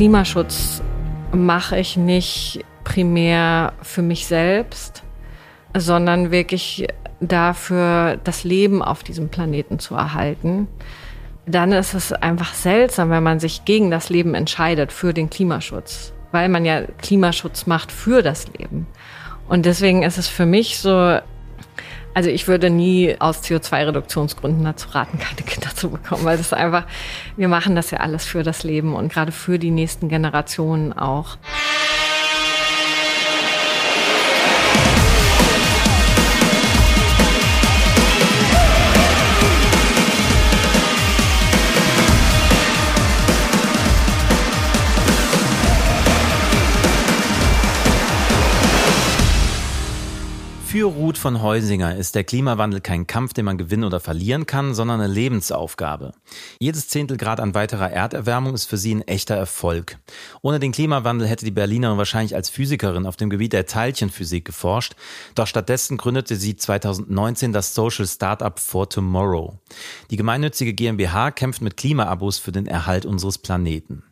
Klimaschutz mache ich nicht primär für mich selbst, sondern wirklich dafür, das Leben auf diesem Planeten zu erhalten. Dann ist es einfach seltsam, wenn man sich gegen das Leben entscheidet, für den Klimaschutz, weil man ja Klimaschutz macht für das Leben. Und deswegen ist es für mich so, also ich würde nie aus CO2-Reduktionsgründen dazu raten, keine Kinder zu bekommen, weil das ist einfach, wir machen das ja alles für das Leben und gerade für die nächsten Generationen auch. Für Ruth von Heusinger ist der Klimawandel kein Kampf, den man gewinnen oder verlieren kann, sondern eine Lebensaufgabe. Jedes Zehntelgrad an weiterer Erderwärmung ist für sie ein echter Erfolg. Ohne den Klimawandel hätte die Berlinerin wahrscheinlich als Physikerin auf dem Gebiet der Teilchenphysik geforscht, doch stattdessen gründete sie 2019 das Social Startup For Tomorrow. Die gemeinnützige GmbH kämpft mit Klimaabos für den Erhalt unseres Planeten.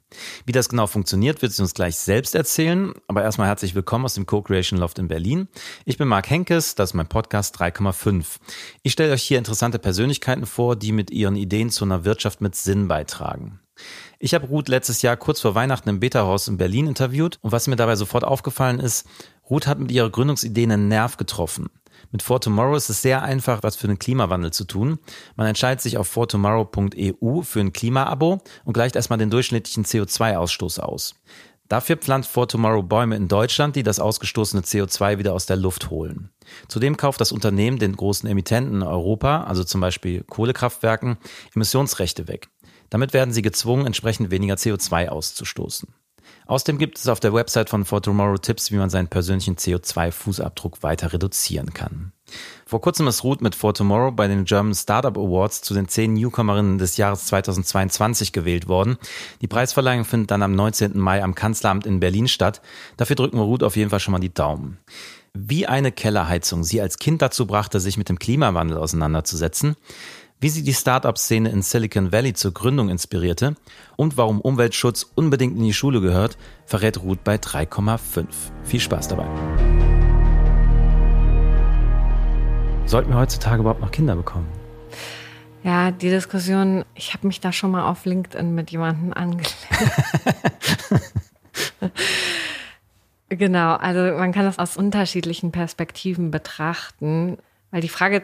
Wie das genau funktioniert, wird sie uns gleich selbst erzählen. Aber erstmal herzlich willkommen aus dem Co-Creation Loft in Berlin. Ich bin Marc Henkes, das ist mein Podcast 3,5. Ich stelle euch hier interessante Persönlichkeiten vor, die mit ihren Ideen zu einer Wirtschaft mit Sinn beitragen. Ich habe Ruth letztes Jahr kurz vor Weihnachten im Beta-Haus in Berlin interviewt und was mir dabei sofort aufgefallen ist, Ruth hat mit ihrer Gründungsidee einen Nerv getroffen. Mit For Tomorrow ist es sehr einfach, was für den Klimawandel zu tun. Man entscheidet sich auf fortomorrow.eu für ein Klima-Abo und gleicht erstmal den durchschnittlichen CO2-Ausstoß aus. Dafür pflanzt For Tomorrow Bäume in Deutschland, die das ausgestoßene CO2 wieder aus der Luft holen. Zudem kauft das Unternehmen den großen Emittenten in Europa, also zum Beispiel Kohlekraftwerken, Emissionsrechte weg. Damit werden sie gezwungen, entsprechend weniger CO2 auszustoßen. Außerdem gibt es auf der Website von For Tomorrow Tipps, wie man seinen persönlichen CO2-Fußabdruck weiter reduzieren kann. Vor kurzem ist Ruth mit For Tomorrow bei den German Startup Awards zu den zehn Newcomerinnen des Jahres 2022 gewählt worden. Die Preisverleihung findet dann am 19. Mai am Kanzleramt in Berlin statt. Dafür drücken wir Ruth auf jeden Fall schon mal die Daumen. Wie eine Kellerheizung sie als Kind dazu brachte, sich mit dem Klimawandel auseinanderzusetzen, wie sie die Startup-Szene in Silicon Valley zur Gründung inspirierte und warum Umweltschutz unbedingt in die Schule gehört, verrät Ruth bei 3,5. Viel Spaß dabei. Sollten wir heutzutage überhaupt noch Kinder bekommen? Ja, die Diskussion, ich habe mich da schon mal auf LinkedIn mit jemandem angelegt. genau, also man kann das aus unterschiedlichen Perspektiven betrachten, weil die Frage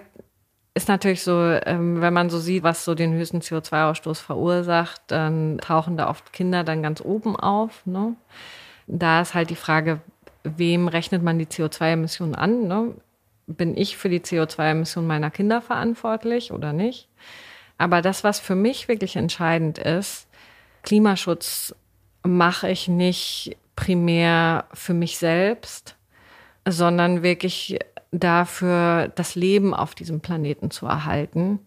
ist natürlich so, ähm, wenn man so sieht, was so den höchsten CO2-Ausstoß verursacht, dann tauchen da oft Kinder dann ganz oben auf. Ne? Da ist halt die Frage, wem rechnet man die CO2-Emissionen an? Ne? Bin ich für die CO2-Emissionen meiner Kinder verantwortlich oder nicht? Aber das, was für mich wirklich entscheidend ist, Klimaschutz mache ich nicht primär für mich selbst, sondern wirklich dafür, das Leben auf diesem Planeten zu erhalten,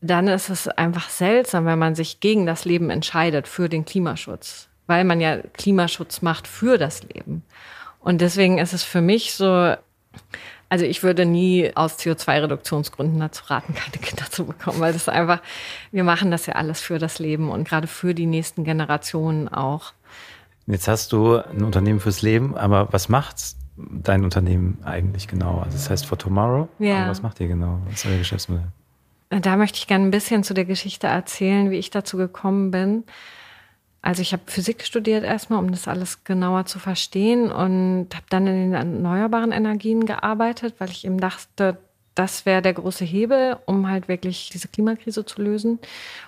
dann ist es einfach seltsam, wenn man sich gegen das Leben entscheidet, für den Klimaschutz, weil man ja Klimaschutz macht für das Leben. Und deswegen ist es für mich so, also ich würde nie aus CO2-Reduktionsgründen dazu raten, keine Kinder zu bekommen, weil das einfach, wir machen das ja alles für das Leben und gerade für die nächsten Generationen auch. Jetzt hast du ein Unternehmen fürs Leben, aber was macht's dein Unternehmen eigentlich genau? Also das heißt For Tomorrow. Ja. Aber was macht ihr genau? Was ist euer Geschäftsmodell? Da möchte ich gerne ein bisschen zu der Geschichte erzählen, wie ich dazu gekommen bin. Also ich habe Physik studiert erstmal, um das alles genauer zu verstehen und habe dann in den erneuerbaren Energien gearbeitet, weil ich eben dachte, das wäre der große Hebel, um halt wirklich diese Klimakrise zu lösen.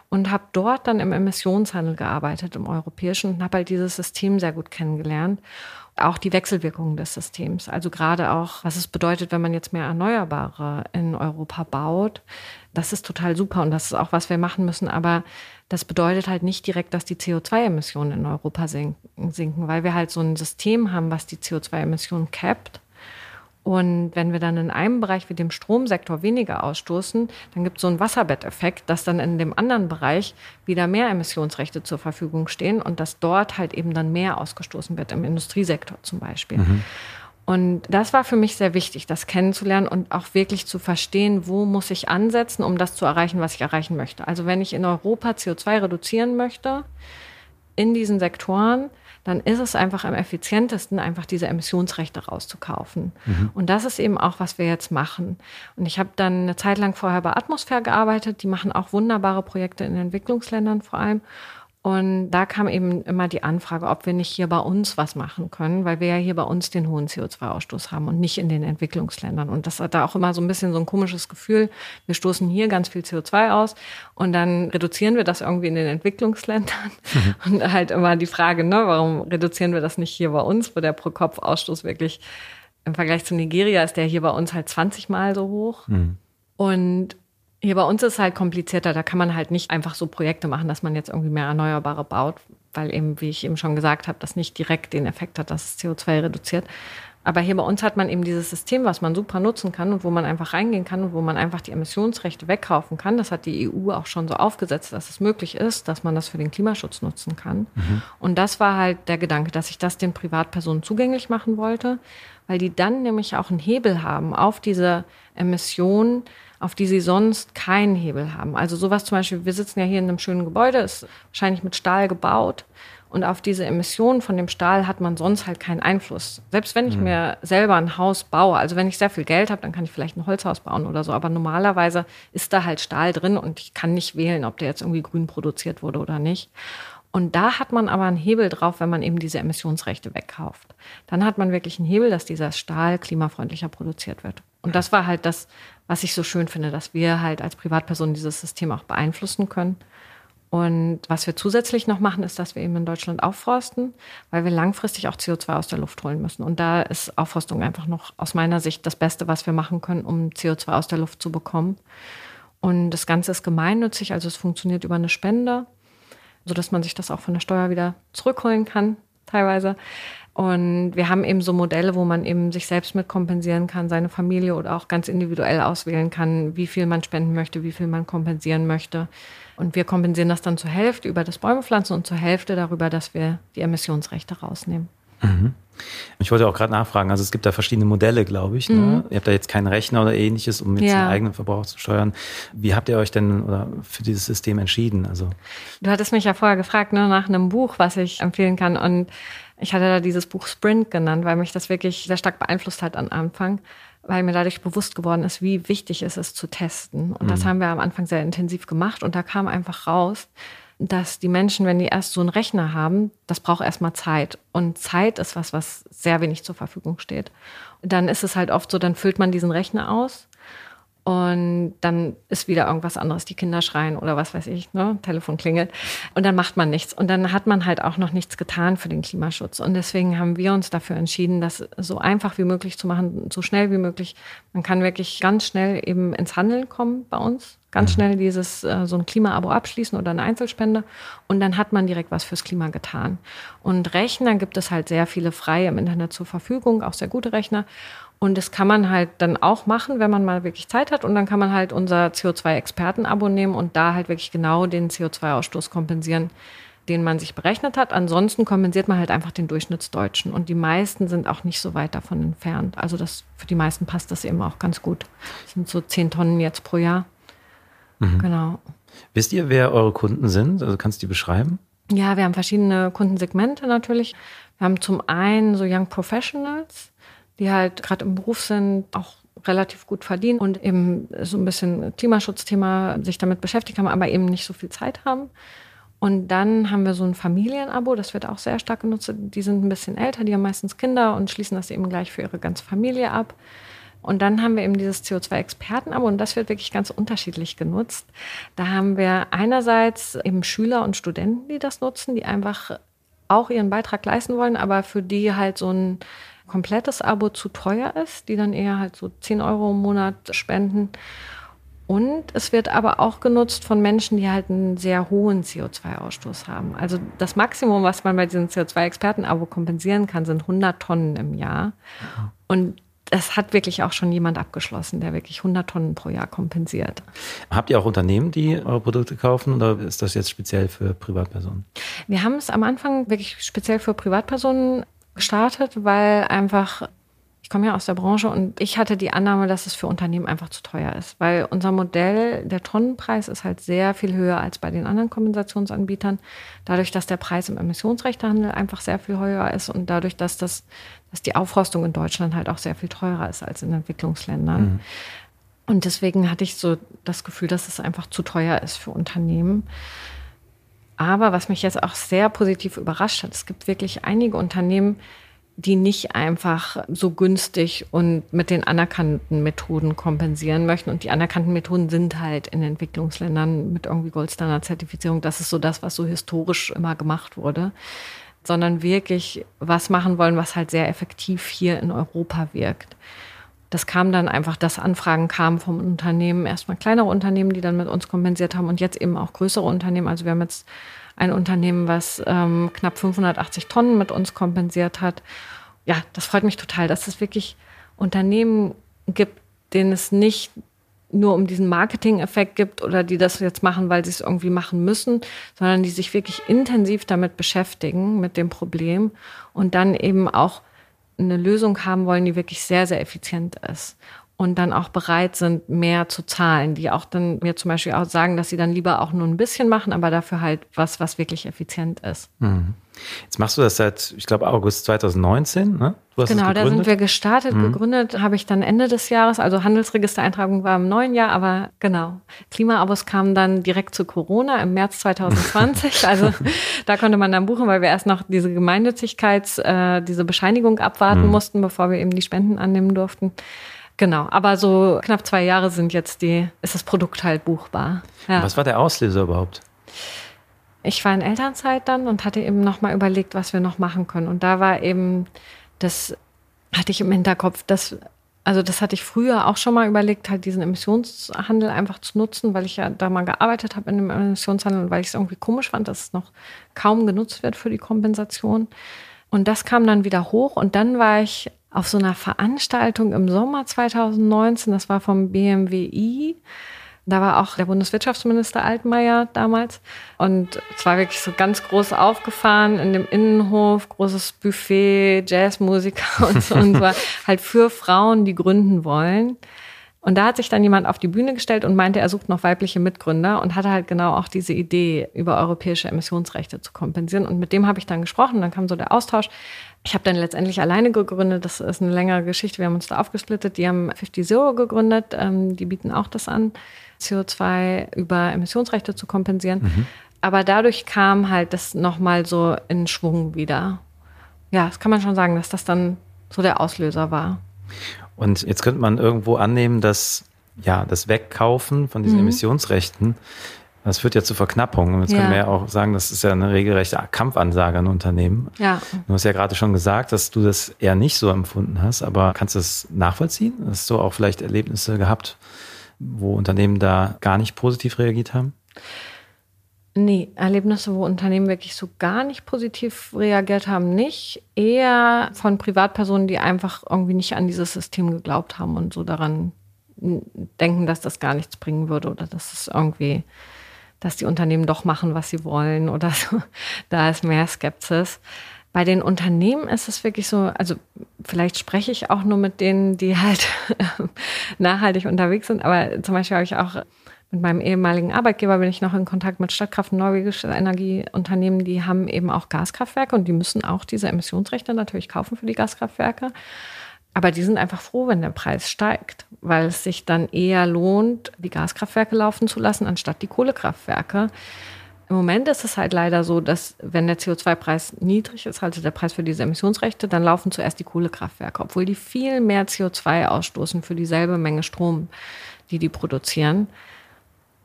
Und habe dort dann im Emissionshandel gearbeitet, im europäischen, und habe halt dieses System sehr gut kennengelernt auch die Wechselwirkungen des Systems. Also gerade auch, was es bedeutet, wenn man jetzt mehr Erneuerbare in Europa baut. Das ist total super und das ist auch, was wir machen müssen. Aber das bedeutet halt nicht direkt, dass die CO2-Emissionen in Europa sinken, weil wir halt so ein System haben, was die CO2-Emissionen capped und wenn wir dann in einem Bereich wie dem Stromsektor weniger ausstoßen, dann gibt es so einen Wasserbetteffekt, dass dann in dem anderen Bereich wieder mehr Emissionsrechte zur Verfügung stehen und dass dort halt eben dann mehr ausgestoßen wird, im Industriesektor zum Beispiel. Mhm. Und das war für mich sehr wichtig, das kennenzulernen und auch wirklich zu verstehen, wo muss ich ansetzen, um das zu erreichen, was ich erreichen möchte. Also wenn ich in Europa CO2 reduzieren möchte, in diesen Sektoren, dann ist es einfach am effizientesten, einfach diese Emissionsrechte rauszukaufen. Mhm. Und das ist eben auch, was wir jetzt machen. Und ich habe dann eine Zeit lang vorher bei Atmosphäre gearbeitet. Die machen auch wunderbare Projekte in Entwicklungsländern vor allem. Und da kam eben immer die Anfrage, ob wir nicht hier bei uns was machen können, weil wir ja hier bei uns den hohen CO2-Ausstoß haben und nicht in den Entwicklungsländern. Und das hat da auch immer so ein bisschen so ein komisches Gefühl. Wir stoßen hier ganz viel CO2 aus und dann reduzieren wir das irgendwie in den Entwicklungsländern. Mhm. Und halt immer die Frage, ne, warum reduzieren wir das nicht hier bei uns, wo der Pro-Kopf-Ausstoß wirklich im Vergleich zu Nigeria ist der hier bei uns halt 20 Mal so hoch. Mhm. Und hier bei uns ist es halt komplizierter. Da kann man halt nicht einfach so Projekte machen, dass man jetzt irgendwie mehr Erneuerbare baut, weil eben, wie ich eben schon gesagt habe, das nicht direkt den Effekt hat, dass es CO2 reduziert. Aber hier bei uns hat man eben dieses System, was man super nutzen kann und wo man einfach reingehen kann und wo man einfach die Emissionsrechte wegkaufen kann. Das hat die EU auch schon so aufgesetzt, dass es möglich ist, dass man das für den Klimaschutz nutzen kann. Mhm. Und das war halt der Gedanke, dass ich das den Privatpersonen zugänglich machen wollte, weil die dann nämlich auch einen Hebel haben auf diese Emissionen, auf die sie sonst keinen Hebel haben. Also sowas zum Beispiel, wir sitzen ja hier in einem schönen Gebäude, ist wahrscheinlich mit Stahl gebaut. Und auf diese Emissionen von dem Stahl hat man sonst halt keinen Einfluss. Selbst wenn ich mhm. mir selber ein Haus baue, also wenn ich sehr viel Geld habe, dann kann ich vielleicht ein Holzhaus bauen oder so. Aber normalerweise ist da halt Stahl drin und ich kann nicht wählen, ob der jetzt irgendwie grün produziert wurde oder nicht. Und da hat man aber einen Hebel drauf, wenn man eben diese Emissionsrechte wegkauft. Dann hat man wirklich einen Hebel, dass dieser Stahl klimafreundlicher produziert wird. Und das war halt das, was ich so schön finde, dass wir halt als Privatperson dieses System auch beeinflussen können. Und was wir zusätzlich noch machen, ist, dass wir eben in Deutschland aufforsten, weil wir langfristig auch CO2 aus der Luft holen müssen. Und da ist Aufforstung einfach noch aus meiner Sicht das Beste, was wir machen können, um CO2 aus der Luft zu bekommen. Und das Ganze ist gemeinnützig, also es funktioniert über eine Spende, sodass man sich das auch von der Steuer wieder zurückholen kann, teilweise. Und wir haben eben so Modelle, wo man eben sich selbst mit kompensieren kann, seine Familie oder auch ganz individuell auswählen kann, wie viel man spenden möchte, wie viel man kompensieren möchte. Und wir kompensieren das dann zur Hälfte über das Bäumepflanzen und zur Hälfte darüber, dass wir die Emissionsrechte rausnehmen. Mhm. Ich wollte auch gerade nachfragen, also es gibt da verschiedene Modelle, glaube ich. Ne? Mhm. Ihr habt da jetzt keinen Rechner oder ähnliches, um jetzt ja. den eigenen Verbrauch zu steuern. Wie habt ihr euch denn oder für dieses System entschieden? Also du hattest mich ja vorher gefragt ne, nach einem Buch, was ich empfehlen kann. Und ich hatte da dieses Buch Sprint genannt, weil mich das wirklich sehr stark beeinflusst hat am Anfang, weil mir dadurch bewusst geworden ist, wie wichtig es ist zu testen. Und mhm. das haben wir am Anfang sehr intensiv gemacht. Und da kam einfach raus, dass die Menschen, wenn die erst so einen Rechner haben, das braucht erstmal Zeit. Und Zeit ist was, was sehr wenig zur Verfügung steht. Und dann ist es halt oft so, dann füllt man diesen Rechner aus und dann ist wieder irgendwas anderes, die Kinder schreien oder was weiß ich, ne? Telefon klingelt. Und dann macht man nichts. Und dann hat man halt auch noch nichts getan für den Klimaschutz. Und deswegen haben wir uns dafür entschieden, das so einfach wie möglich zu machen, so schnell wie möglich. Man kann wirklich ganz schnell eben ins Handeln kommen bei uns. Ganz mhm. schnell dieses, äh, so ein Klima-Abo abschließen oder eine Einzelspende. Und dann hat man direkt was fürs Klima getan. Und Rechner gibt es halt sehr viele frei im Internet zur Verfügung, auch sehr gute Rechner. Und das kann man halt dann auch machen, wenn man mal wirklich Zeit hat. Und dann kann man halt unser CO2-Experten-Abo nehmen und da halt wirklich genau den CO2-Ausstoß kompensieren, den man sich berechnet hat. Ansonsten kompensiert man halt einfach den Durchschnittsdeutschen. Und die meisten sind auch nicht so weit davon entfernt. Also das, für die meisten passt das eben auch ganz gut. Das sind so zehn Tonnen jetzt pro Jahr. Mhm. Genau. Wisst ihr, wer eure Kunden sind? Also kannst du die beschreiben? Ja, wir haben verschiedene Kundensegmente natürlich. Wir haben zum einen so Young Professionals die halt gerade im Beruf sind, auch relativ gut verdienen und eben so ein bisschen Klimaschutzthema sich damit beschäftigt haben, aber eben nicht so viel Zeit haben. Und dann haben wir so ein Familienabo, das wird auch sehr stark genutzt. Die sind ein bisschen älter, die haben meistens Kinder und schließen das eben gleich für ihre ganze Familie ab. Und dann haben wir eben dieses CO2-Experten-Abo und das wird wirklich ganz unterschiedlich genutzt. Da haben wir einerseits eben Schüler und Studenten, die das nutzen, die einfach auch ihren Beitrag leisten wollen, aber für die halt so ein komplettes Abo zu teuer ist, die dann eher halt so 10 Euro im Monat spenden. Und es wird aber auch genutzt von Menschen, die halt einen sehr hohen CO2-Ausstoß haben. Also das Maximum, was man bei diesem CO2-Experten-Abo kompensieren kann, sind 100 Tonnen im Jahr. Und das hat wirklich auch schon jemand abgeschlossen, der wirklich 100 Tonnen pro Jahr kompensiert. Habt ihr auch Unternehmen, die eure Produkte kaufen oder ist das jetzt speziell für Privatpersonen? Wir haben es am Anfang wirklich speziell für Privatpersonen gestartet, weil einfach, ich komme ja aus der Branche und ich hatte die Annahme, dass es für Unternehmen einfach zu teuer ist, weil unser Modell, der Tonnenpreis ist halt sehr viel höher als bei den anderen Kompensationsanbietern. Dadurch, dass der Preis im Emissionsrechtehandel einfach sehr viel höher ist und dadurch, dass das, dass die Aufforstung in Deutschland halt auch sehr viel teurer ist als in Entwicklungsländern. Mhm. Und deswegen hatte ich so das Gefühl, dass es einfach zu teuer ist für Unternehmen. Aber was mich jetzt auch sehr positiv überrascht hat, es gibt wirklich einige Unternehmen, die nicht einfach so günstig und mit den anerkannten Methoden kompensieren möchten. Und die anerkannten Methoden sind halt in Entwicklungsländern mit irgendwie Goldstandard-Zertifizierung. Das ist so das, was so historisch immer gemacht wurde. Sondern wirklich was machen wollen, was halt sehr effektiv hier in Europa wirkt. Das kam dann einfach, dass Anfragen kamen vom Unternehmen, erstmal kleinere Unternehmen, die dann mit uns kompensiert haben und jetzt eben auch größere Unternehmen. Also wir haben jetzt ein Unternehmen, was ähm, knapp 580 Tonnen mit uns kompensiert hat. Ja, das freut mich total, dass es wirklich Unternehmen gibt, denen es nicht nur um diesen Marketing-Effekt gibt oder die das jetzt machen, weil sie es irgendwie machen müssen, sondern die sich wirklich intensiv damit beschäftigen, mit dem Problem und dann eben auch eine Lösung haben wollen, die wirklich sehr, sehr effizient ist und dann auch bereit sind, mehr zu zahlen, die auch dann mir zum Beispiel auch sagen, dass sie dann lieber auch nur ein bisschen machen, aber dafür halt was, was wirklich effizient ist. Mhm. Jetzt machst du das seit, ich glaube, August 2019, ne? genau, da sind wir gestartet. Mhm. Gegründet habe ich dann Ende des Jahres, also Handelsregistereintragung war im neuen Jahr, aber genau. Klimaabos kamen dann direkt zu Corona im März 2020. also da konnte man dann buchen, weil wir erst noch diese Gemeinnützigkeits, äh, diese Bescheinigung abwarten mhm. mussten, bevor wir eben die Spenden annehmen durften. Genau, aber so knapp zwei Jahre sind jetzt die, ist das Produkt halt buchbar. Ja. Was war der Auslöser überhaupt? Ich war in Elternzeit dann und hatte eben nochmal überlegt, was wir noch machen können. Und da war eben, das hatte ich im Hinterkopf, dass, also das hatte ich früher auch schon mal überlegt, halt diesen Emissionshandel einfach zu nutzen, weil ich ja da mal gearbeitet habe in dem Emissionshandel und weil ich es irgendwie komisch fand, dass es noch kaum genutzt wird für die Kompensation. Und das kam dann wieder hoch und dann war ich auf so einer Veranstaltung im Sommer 2019, das war vom BMWI. Da war auch der Bundeswirtschaftsminister Altmaier damals. Und es war wirklich so ganz groß aufgefahren in dem Innenhof, großes Buffet, Jazzmusiker und so. und zwar halt für Frauen, die gründen wollen. Und da hat sich dann jemand auf die Bühne gestellt und meinte, er sucht noch weibliche Mitgründer und hatte halt genau auch diese Idee, über europäische Emissionsrechte zu kompensieren. Und mit dem habe ich dann gesprochen, dann kam so der Austausch. Ich habe dann letztendlich alleine gegründet. Das ist eine längere Geschichte. Wir haben uns da aufgesplittet. Die haben 50 Zero gegründet. Ähm, die bieten auch das an, CO2 über Emissionsrechte zu kompensieren. Mhm. Aber dadurch kam halt das nochmal so in Schwung wieder. Ja, das kann man schon sagen, dass das dann so der Auslöser war. Und jetzt könnte man irgendwo annehmen, dass ja das Wegkaufen von diesen mhm. Emissionsrechten das führt ja zu Verknappungen. Jetzt ja. können wir ja auch sagen, das ist ja eine regelrechte Kampfansage an Unternehmen. Ja. Du hast ja gerade schon gesagt, dass du das eher nicht so empfunden hast, aber kannst du das nachvollziehen? Hast du auch vielleicht Erlebnisse gehabt, wo Unternehmen da gar nicht positiv reagiert haben? Nee, Erlebnisse, wo Unternehmen wirklich so gar nicht positiv reagiert haben, nicht. Eher von Privatpersonen, die einfach irgendwie nicht an dieses System geglaubt haben und so daran denken, dass das gar nichts bringen würde oder dass es irgendwie dass die Unternehmen doch machen, was sie wollen oder so. Da ist mehr Skepsis. Bei den Unternehmen ist es wirklich so, also vielleicht spreche ich auch nur mit denen, die halt nachhaltig unterwegs sind, aber zum Beispiel habe ich auch mit meinem ehemaligen Arbeitgeber bin ich noch in Kontakt mit Stadtkraft, norwegische Energieunternehmen, die haben eben auch Gaskraftwerke und die müssen auch diese Emissionsrechte natürlich kaufen für die Gaskraftwerke. Aber die sind einfach froh, wenn der Preis steigt, weil es sich dann eher lohnt, die Gaskraftwerke laufen zu lassen, anstatt die Kohlekraftwerke. Im Moment ist es halt leider so, dass wenn der CO2-Preis niedrig ist, also der Preis für diese Emissionsrechte, dann laufen zuerst die Kohlekraftwerke, obwohl die viel mehr CO2 ausstoßen für dieselbe Menge Strom, die die produzieren.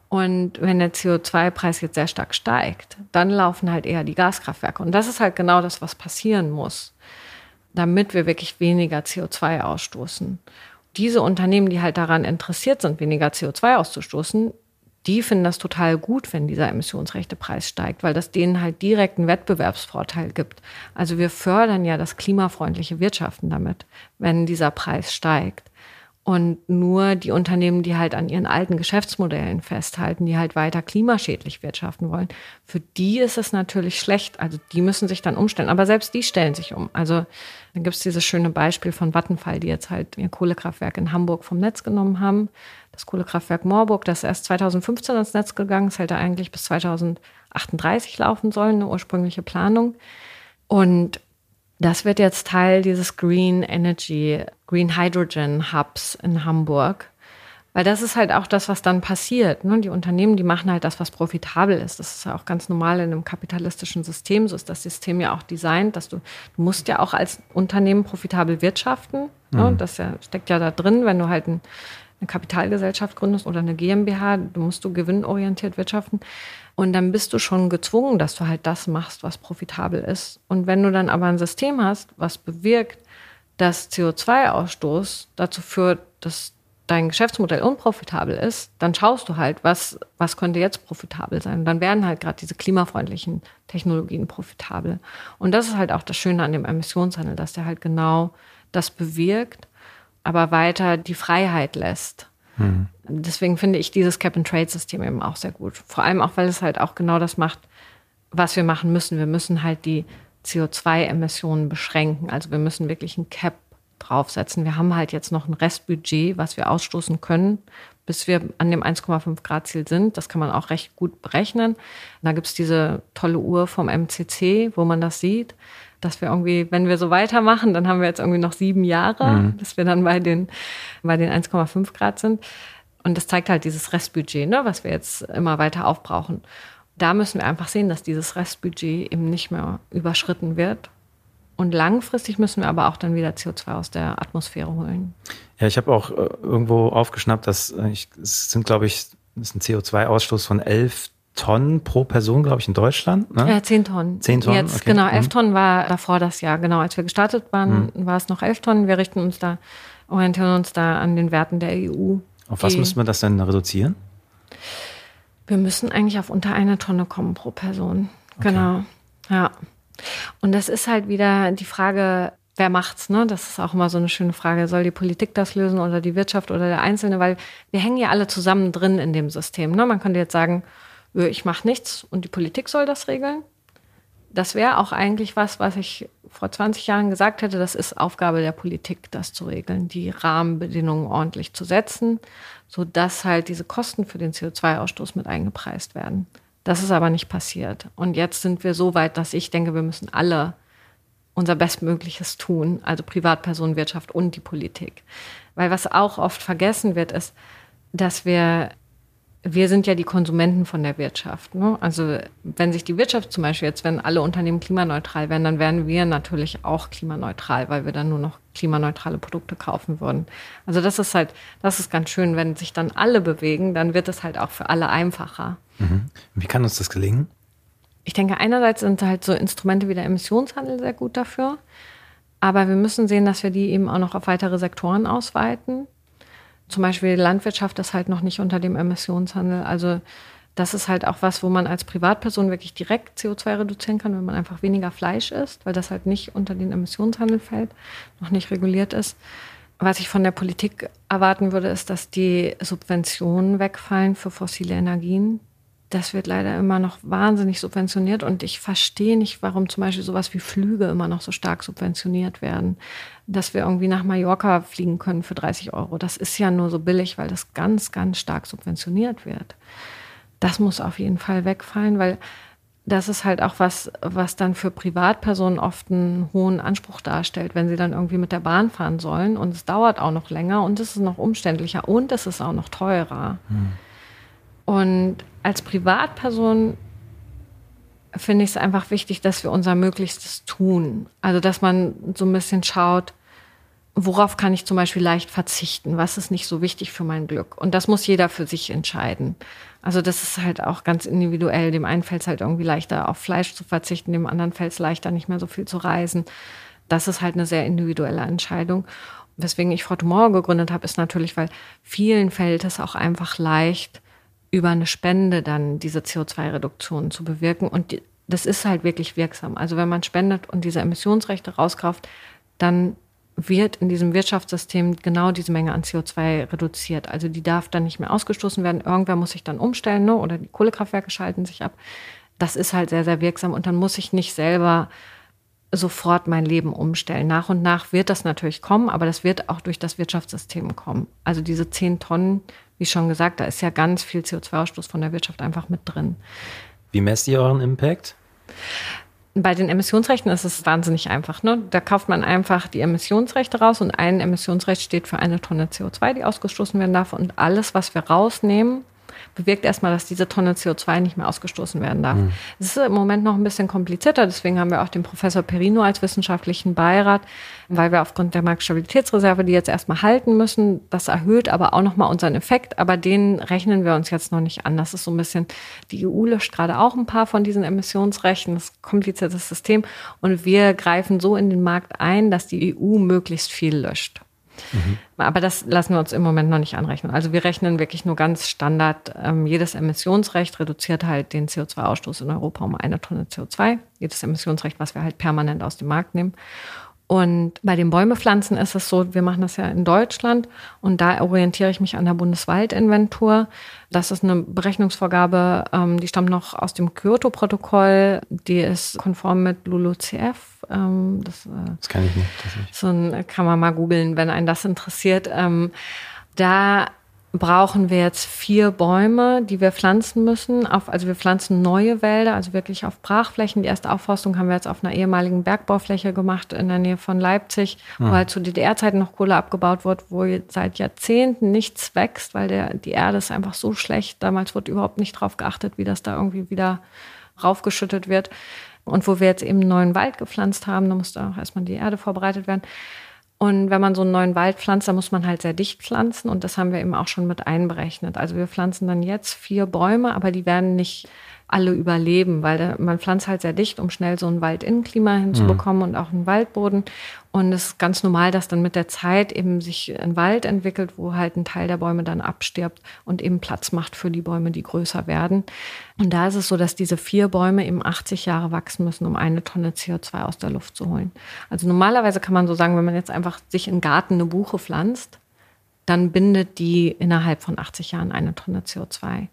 Und wenn der CO2-Preis jetzt sehr stark steigt, dann laufen halt eher die Gaskraftwerke. Und das ist halt genau das, was passieren muss damit wir wirklich weniger CO2 ausstoßen. Diese Unternehmen, die halt daran interessiert sind, weniger CO2 auszustoßen, die finden das total gut, wenn dieser Emissionsrechtepreis steigt, weil das denen halt direkt einen Wettbewerbsvorteil gibt. Also wir fördern ja das klimafreundliche Wirtschaften damit, wenn dieser Preis steigt. Und nur die Unternehmen, die halt an ihren alten Geschäftsmodellen festhalten, die halt weiter klimaschädlich wirtschaften wollen, für die ist es natürlich schlecht. Also die müssen sich dann umstellen. Aber selbst die stellen sich um. Also dann gibt es dieses schöne Beispiel von Vattenfall, die jetzt halt ihr Kohlekraftwerk in Hamburg vom Netz genommen haben. Das Kohlekraftwerk Moorburg, das ist erst 2015 ans Netz gegangen, es hätte eigentlich bis 2038 laufen sollen, eine ursprüngliche Planung. Und das wird jetzt Teil dieses Green Energy, Green Hydrogen Hubs in Hamburg. Weil das ist halt auch das, was dann passiert. Ne? Die Unternehmen, die machen halt das, was profitabel ist. Das ist ja auch ganz normal in einem kapitalistischen System. So ist das System ja auch designt, dass du, du musst ja auch als Unternehmen profitabel wirtschaften. Ne? Mhm. Das ja, steckt ja da drin, wenn du halt ein, eine Kapitalgesellschaft gründest oder eine GmbH, du musst du gewinnorientiert wirtschaften. Und dann bist du schon gezwungen, dass du halt das machst, was profitabel ist. Und wenn du dann aber ein System hast, was bewirkt, dass CO2-Ausstoß dazu führt, dass dein Geschäftsmodell unprofitabel ist, dann schaust du halt, was, was könnte jetzt profitabel sein. Und dann werden halt gerade diese klimafreundlichen Technologien profitabel. Und das ist halt auch das Schöne an dem Emissionshandel, dass der halt genau das bewirkt, aber weiter die Freiheit lässt. Mhm. Deswegen finde ich dieses Cap-and-Trade-System eben auch sehr gut. Vor allem auch, weil es halt auch genau das macht, was wir machen müssen. Wir müssen halt die CO2-Emissionen beschränken. Also wir müssen wirklich ein Cap draufsetzen. Wir haben halt jetzt noch ein Restbudget, was wir ausstoßen können, bis wir an dem 1,5 Grad Ziel sind. Das kann man auch recht gut berechnen. Da gibt es diese tolle Uhr vom MCC, wo man das sieht, dass wir irgendwie, wenn wir so weitermachen, dann haben wir jetzt irgendwie noch sieben Jahre, mhm. dass wir dann bei den, bei den 1,5 Grad sind. Und das zeigt halt dieses Restbudget, ne, was wir jetzt immer weiter aufbrauchen. Da müssen wir einfach sehen, dass dieses Restbudget eben nicht mehr überschritten wird. Und langfristig müssen wir aber auch dann wieder CO2 aus der Atmosphäre holen. Ja, ich habe auch äh, irgendwo aufgeschnappt, dass äh, ich, es sind, glaube ich, das ist ein CO2-Ausstoß von 11 Tonnen pro Person, glaube ich, in Deutschland. Ne? Ja, 10 Tonnen. 10 Tonnen. Jetzt, okay. genau, 11 mhm. Tonnen war davor das Jahr. Genau, als wir gestartet waren, mhm. war es noch 11 Tonnen. Wir richten uns da, orientieren uns da an den Werten der EU. Auf was müssen wir das denn reduzieren? Wir müssen eigentlich auf unter eine Tonne kommen pro Person. Okay. Genau. Ja. Und das ist halt wieder die Frage, wer macht's, ne? Das ist auch immer so eine schöne Frage. Soll die Politik das lösen oder die Wirtschaft oder der Einzelne? Weil wir hängen ja alle zusammen drin in dem System. Ne? Man könnte jetzt sagen, ich mache nichts und die Politik soll das regeln. Das wäre auch eigentlich was, was ich vor 20 Jahren gesagt hätte, das ist Aufgabe der Politik, das zu regeln, die Rahmenbedingungen ordentlich zu setzen, sodass halt diese Kosten für den CO2-Ausstoß mit eingepreist werden. Das ist aber nicht passiert. Und jetzt sind wir so weit, dass ich denke, wir müssen alle unser Bestmögliches tun, also Privatpersonen, Wirtschaft und die Politik. Weil was auch oft vergessen wird, ist, dass wir wir sind ja die Konsumenten von der Wirtschaft. Ne? Also wenn sich die Wirtschaft zum Beispiel jetzt, wenn alle Unternehmen klimaneutral wären, dann wären wir natürlich auch klimaneutral, weil wir dann nur noch klimaneutrale Produkte kaufen würden. Also das ist halt, das ist ganz schön, wenn sich dann alle bewegen, dann wird es halt auch für alle einfacher. Mhm. Wie kann uns das gelingen? Ich denke, einerseits sind halt so Instrumente wie der Emissionshandel sehr gut dafür. Aber wir müssen sehen, dass wir die eben auch noch auf weitere Sektoren ausweiten. Zum Beispiel Landwirtschaft ist halt noch nicht unter dem Emissionshandel. Also das ist halt auch was, wo man als Privatperson wirklich direkt CO2 reduzieren kann, wenn man einfach weniger Fleisch isst, weil das halt nicht unter den Emissionshandel fällt, noch nicht reguliert ist. Was ich von der Politik erwarten würde, ist, dass die Subventionen wegfallen für fossile Energien das wird leider immer noch wahnsinnig subventioniert und ich verstehe nicht, warum zum Beispiel sowas wie Flüge immer noch so stark subventioniert werden. Dass wir irgendwie nach Mallorca fliegen können für 30 Euro. Das ist ja nur so billig, weil das ganz, ganz stark subventioniert wird. Das muss auf jeden Fall wegfallen, weil das ist halt auch was, was dann für Privatpersonen oft einen hohen Anspruch darstellt, wenn sie dann irgendwie mit der Bahn fahren sollen. Und es dauert auch noch länger und es ist noch umständlicher und es ist auch noch teurer. Hm. Und als Privatperson finde ich es einfach wichtig, dass wir unser Möglichstes tun. Also, dass man so ein bisschen schaut, worauf kann ich zum Beispiel leicht verzichten? Was ist nicht so wichtig für mein Glück? Und das muss jeder für sich entscheiden. Also, das ist halt auch ganz individuell. Dem einen fällt es halt irgendwie leichter, auf Fleisch zu verzichten, dem anderen fällt es leichter, nicht mehr so viel zu reisen. Das ist halt eine sehr individuelle Entscheidung. Weswegen ich Frau Tomorrow gegründet habe, ist natürlich, weil vielen fällt es auch einfach leicht, über eine Spende dann diese CO2-Reduktion zu bewirken. Und das ist halt wirklich wirksam. Also wenn man spendet und diese Emissionsrechte rauskauft, dann wird in diesem Wirtschaftssystem genau diese Menge an CO2 reduziert. Also die darf dann nicht mehr ausgestoßen werden. Irgendwer muss sich dann umstellen ne? oder die Kohlekraftwerke schalten sich ab. Das ist halt sehr, sehr wirksam und dann muss ich nicht selber sofort mein Leben umstellen. Nach und nach wird das natürlich kommen, aber das wird auch durch das Wirtschaftssystem kommen. Also diese zehn Tonnen, wie schon gesagt, da ist ja ganz viel CO2-Ausstoß von der Wirtschaft einfach mit drin. Wie messt ihr euren Impact? Bei den Emissionsrechten ist es wahnsinnig einfach. Ne? Da kauft man einfach die Emissionsrechte raus und ein Emissionsrecht steht für eine Tonne CO2, die ausgestoßen werden darf. Und alles, was wir rausnehmen, bewirkt erstmal, dass diese Tonne CO2 nicht mehr ausgestoßen werden darf. Mhm. Es ist im Moment noch ein bisschen komplizierter, deswegen haben wir auch den Professor Perino als wissenschaftlichen Beirat, weil wir aufgrund der Marktstabilitätsreserve die jetzt erstmal halten müssen. Das erhöht aber auch nochmal unseren Effekt, aber den rechnen wir uns jetzt noch nicht an. Das ist so ein bisschen, die EU löscht gerade auch ein paar von diesen Emissionsrechten, das ist ein kompliziertes System und wir greifen so in den Markt ein, dass die EU möglichst viel löscht. Mhm. Aber das lassen wir uns im Moment noch nicht anrechnen. Also wir rechnen wirklich nur ganz Standard. Ähm, jedes Emissionsrecht reduziert halt den CO2-Ausstoß in Europa um eine Tonne CO2. Jedes Emissionsrecht, was wir halt permanent aus dem Markt nehmen. Und bei den Bäumepflanzen ist es so, wir machen das ja in Deutschland und da orientiere ich mich an der Bundeswaldinventur. Das ist eine Berechnungsvorgabe, ähm, die stammt noch aus dem Kyoto-Protokoll. Die ist konform mit LULUCF. Ähm, das, äh, das kann ich nicht. So ein, kann man mal googeln, wenn einen das interessiert. Ähm, da brauchen wir jetzt vier Bäume, die wir pflanzen müssen. Auf, also wir pflanzen neue Wälder, also wirklich auf Brachflächen. Die erste Aufforstung haben wir jetzt auf einer ehemaligen Bergbaufläche gemacht in der Nähe von Leipzig, mhm. wo halt zu DDR-Zeiten noch Kohle abgebaut wird, wo seit Jahrzehnten nichts wächst, weil der, die Erde ist einfach so schlecht. Damals wurde überhaupt nicht drauf geachtet, wie das da irgendwie wieder raufgeschüttet wird. Und wo wir jetzt eben einen neuen Wald gepflanzt haben, da musste auch erstmal die Erde vorbereitet werden. Und wenn man so einen neuen Wald pflanzt, dann muss man halt sehr dicht pflanzen und das haben wir eben auch schon mit einberechnet. Also wir pflanzen dann jetzt vier Bäume, aber die werden nicht alle überleben, weil da, man pflanzt halt sehr dicht, um schnell so ein Waldinnenklima hinzubekommen mhm. und auch einen Waldboden. Und es ist ganz normal, dass dann mit der Zeit eben sich ein Wald entwickelt, wo halt ein Teil der Bäume dann abstirbt und eben Platz macht für die Bäume, die größer werden. Und da ist es so, dass diese vier Bäume eben 80 Jahre wachsen müssen, um eine Tonne CO2 aus der Luft zu holen. Also normalerweise kann man so sagen, wenn man jetzt einfach sich in Garten eine Buche pflanzt, dann bindet die innerhalb von 80 Jahren eine Tonne CO2.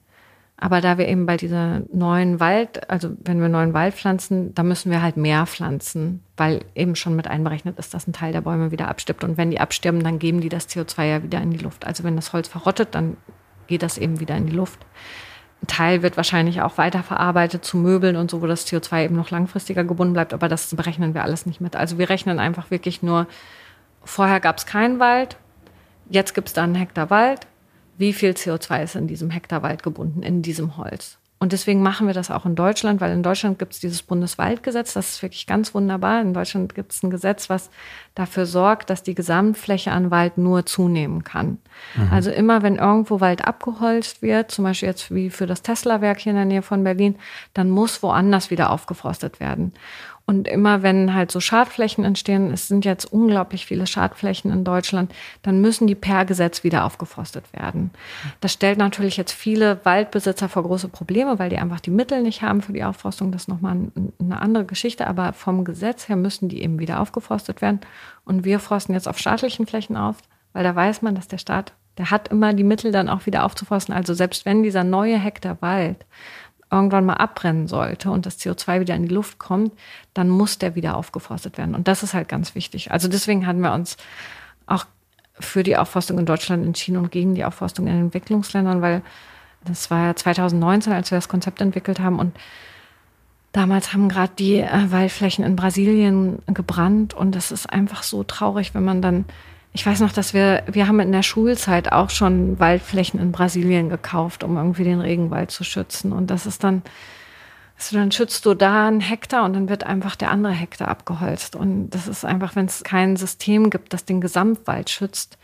Aber da wir eben bei dieser neuen Wald, also wenn wir neuen Wald pflanzen, da müssen wir halt mehr pflanzen, weil eben schon mit einberechnet ist, dass ein Teil der Bäume wieder abstirbt. Und wenn die abstirben, dann geben die das CO2 ja wieder in die Luft. Also wenn das Holz verrottet, dann geht das eben wieder in die Luft. Ein Teil wird wahrscheinlich auch weiterverarbeitet zu Möbeln und so, wo das CO2 eben noch langfristiger gebunden bleibt. Aber das berechnen wir alles nicht mit. Also wir rechnen einfach wirklich nur, vorher gab es keinen Wald, jetzt gibt es da einen Hektar Wald wie viel CO2 ist in diesem Hektar Wald gebunden, in diesem Holz. Und deswegen machen wir das auch in Deutschland, weil in Deutschland gibt es dieses Bundeswaldgesetz, das ist wirklich ganz wunderbar. In Deutschland gibt es ein Gesetz, was dafür sorgt, dass die Gesamtfläche an Wald nur zunehmen kann. Mhm. Also immer, wenn irgendwo Wald abgeholzt wird, zum Beispiel jetzt wie für das Tesla-Werk hier in der Nähe von Berlin, dann muss woanders wieder aufgeforstet werden. Und immer wenn halt so Schadflächen entstehen, es sind jetzt unglaublich viele Schadflächen in Deutschland, dann müssen die per Gesetz wieder aufgeforstet werden. Das stellt natürlich jetzt viele Waldbesitzer vor große Probleme, weil die einfach die Mittel nicht haben für die Aufforstung. Das ist nochmal eine andere Geschichte. Aber vom Gesetz her müssen die eben wieder aufgeforstet werden. Und wir forsten jetzt auf staatlichen Flächen auf, weil da weiß man, dass der Staat, der hat immer die Mittel dann auch wieder aufzuforsten. Also selbst wenn dieser neue Hektar Wald irgendwann mal abbrennen sollte und das CO2 wieder in die Luft kommt, dann muss der wieder aufgeforstet werden. Und das ist halt ganz wichtig. Also deswegen hatten wir uns auch für die Aufforstung in Deutschland entschieden und gegen die Aufforstung in Entwicklungsländern, weil das war ja 2019, als wir das Konzept entwickelt haben und Damals haben gerade die äh, Waldflächen in Brasilien gebrannt und das ist einfach so traurig, wenn man dann ich weiß noch, dass wir, wir haben in der Schulzeit auch schon Waldflächen in Brasilien gekauft, um irgendwie den Regenwald zu schützen. Und das ist dann, also dann schützt du da einen Hektar und dann wird einfach der andere Hektar abgeholzt. Und das ist einfach, wenn es kein System gibt, das den Gesamtwald schützt,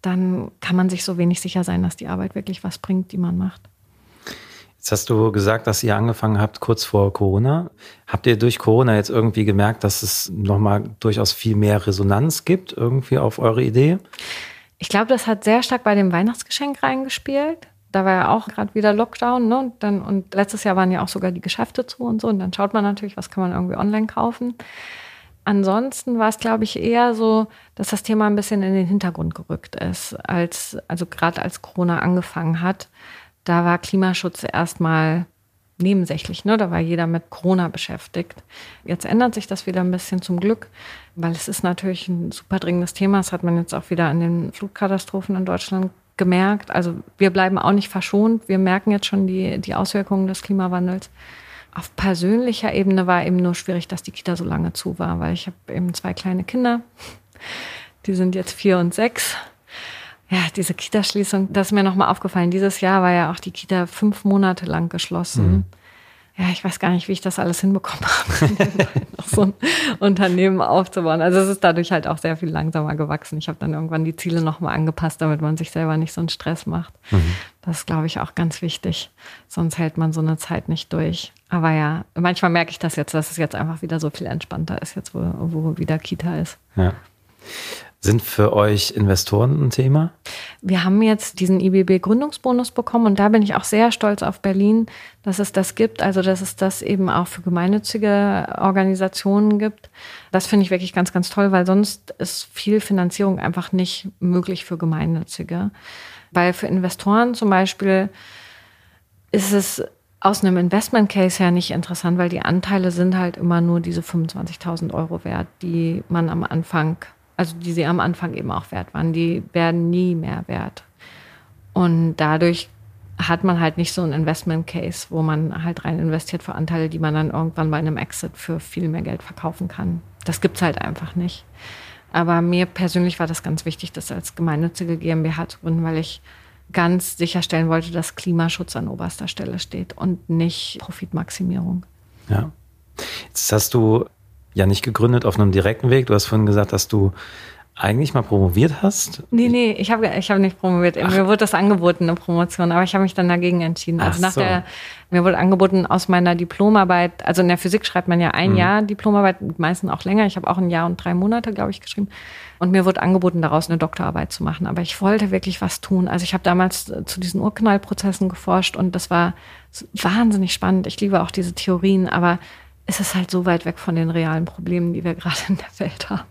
dann kann man sich so wenig sicher sein, dass die Arbeit wirklich was bringt, die man macht. Jetzt hast du gesagt, dass ihr angefangen habt kurz vor Corona. Habt ihr durch Corona jetzt irgendwie gemerkt, dass es nochmal durchaus viel mehr Resonanz gibt irgendwie auf eure Idee? Ich glaube, das hat sehr stark bei dem Weihnachtsgeschenk reingespielt. Da war ja auch gerade wieder Lockdown, ne? Und, dann, und letztes Jahr waren ja auch sogar die Geschäfte zu und so. Und dann schaut man natürlich, was kann man irgendwie online kaufen. ansonsten war es, glaube ich, eher so, dass das Thema ein bisschen in den Hintergrund gerückt ist, als, also gerade als Corona angefangen hat. Da war Klimaschutz erstmal nebensächlich, ne? Da war jeder mit Corona beschäftigt. Jetzt ändert sich das wieder ein bisschen zum Glück, weil es ist natürlich ein super dringendes Thema. Das hat man jetzt auch wieder an den Flutkatastrophen in Deutschland gemerkt. Also wir bleiben auch nicht verschont. Wir merken jetzt schon die, die Auswirkungen des Klimawandels. Auf persönlicher Ebene war eben nur schwierig, dass die Kita so lange zu war, weil ich habe eben zwei kleine Kinder. Die sind jetzt vier und sechs. Ja, diese Kita-Schließung, das ist mir nochmal aufgefallen. Dieses Jahr war ja auch die Kita fünf Monate lang geschlossen. Mhm ja, ich weiß gar nicht, wie ich das alles hinbekommen habe, noch so ein Unternehmen aufzubauen. Also es ist dadurch halt auch sehr viel langsamer gewachsen. Ich habe dann irgendwann die Ziele nochmal angepasst, damit man sich selber nicht so einen Stress macht. Mhm. Das ist, glaube ich, auch ganz wichtig. Sonst hält man so eine Zeit nicht durch. Aber ja, manchmal merke ich das jetzt, dass es jetzt einfach wieder so viel entspannter ist, jetzt wo, wo wieder Kita ist. Ja. Sind für euch Investoren ein Thema? Wir haben jetzt diesen IBB-Gründungsbonus bekommen und da bin ich auch sehr stolz auf Berlin, dass es das gibt, also dass es das eben auch für gemeinnützige Organisationen gibt. Das finde ich wirklich ganz, ganz toll, weil sonst ist viel Finanzierung einfach nicht möglich für gemeinnützige. Weil für Investoren zum Beispiel ist es aus einem Investment Case her nicht interessant, weil die Anteile sind halt immer nur diese 25.000 Euro wert, die man am Anfang also die sie am Anfang eben auch wert waren, die werden nie mehr wert. Und dadurch hat man halt nicht so einen Investment Case, wo man halt rein investiert für Anteile, die man dann irgendwann bei einem Exit für viel mehr Geld verkaufen kann. Das gibt's halt einfach nicht. Aber mir persönlich war das ganz wichtig, das als gemeinnützige GmbH zu gründen, weil ich ganz sicherstellen wollte, dass Klimaschutz an oberster Stelle steht und nicht Profitmaximierung. Ja. Jetzt hast du ja nicht gegründet auf einem direkten Weg. Du hast vorhin gesagt, dass du eigentlich mal promoviert hast? Nee, nee, ich habe ich hab nicht promoviert. Ach. Mir wurde das angeboten, eine Promotion, aber ich habe mich dann dagegen entschieden. Also Ach nach so. der, mir wurde angeboten aus meiner Diplomarbeit, also in der Physik schreibt man ja ein mhm. Jahr Diplomarbeit, meistens auch länger. Ich habe auch ein Jahr und drei Monate, glaube ich, geschrieben. Und mir wurde angeboten, daraus eine Doktorarbeit zu machen. Aber ich wollte wirklich was tun. Also ich habe damals zu diesen Urknallprozessen geforscht und das war wahnsinnig spannend. Ich liebe auch diese Theorien, aber ist es halt so weit weg von den realen Problemen, die wir gerade in der Welt haben.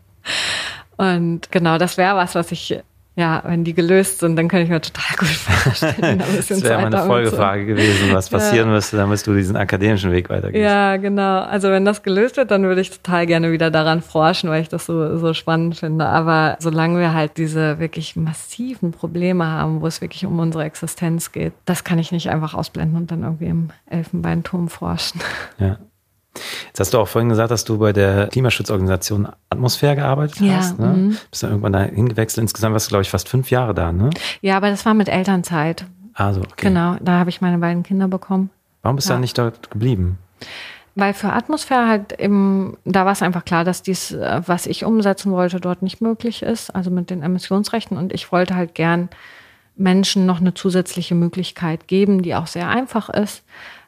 Und genau, das wäre was, was ich, ja, wenn die gelöst sind, dann könnte ich mir total gut vorstellen. das wäre meine Folgefrage so. gewesen, was passieren ja. müsste, damit du diesen akademischen Weg weitergehst. Ja, genau. Also wenn das gelöst wird, dann würde ich total gerne wieder daran forschen, weil ich das so, so spannend finde. Aber solange wir halt diese wirklich massiven Probleme haben, wo es wirklich um unsere Existenz geht, das kann ich nicht einfach ausblenden und dann irgendwie im Elfenbeinturm forschen. Ja. Jetzt hast du auch vorhin gesagt, dass du bei der Klimaschutzorganisation Atmosphäre gearbeitet ja, hast. Ne? Mhm. Bist dann irgendwann da hingewechselt. Insgesamt warst du, glaube ich, fast fünf Jahre da, ne? Ja, aber das war mit Elternzeit. Also, okay. Genau, da habe ich meine beiden Kinder bekommen. Warum bist ja. du dann nicht dort geblieben? Weil für Atmosphäre halt eben, da war es einfach klar, dass dies, äh, was ich umsetzen wollte, dort nicht möglich ist, also mit den Emissionsrechten. Und ich wollte halt gern Menschen noch eine zusätzliche Möglichkeit geben, die auch sehr einfach ist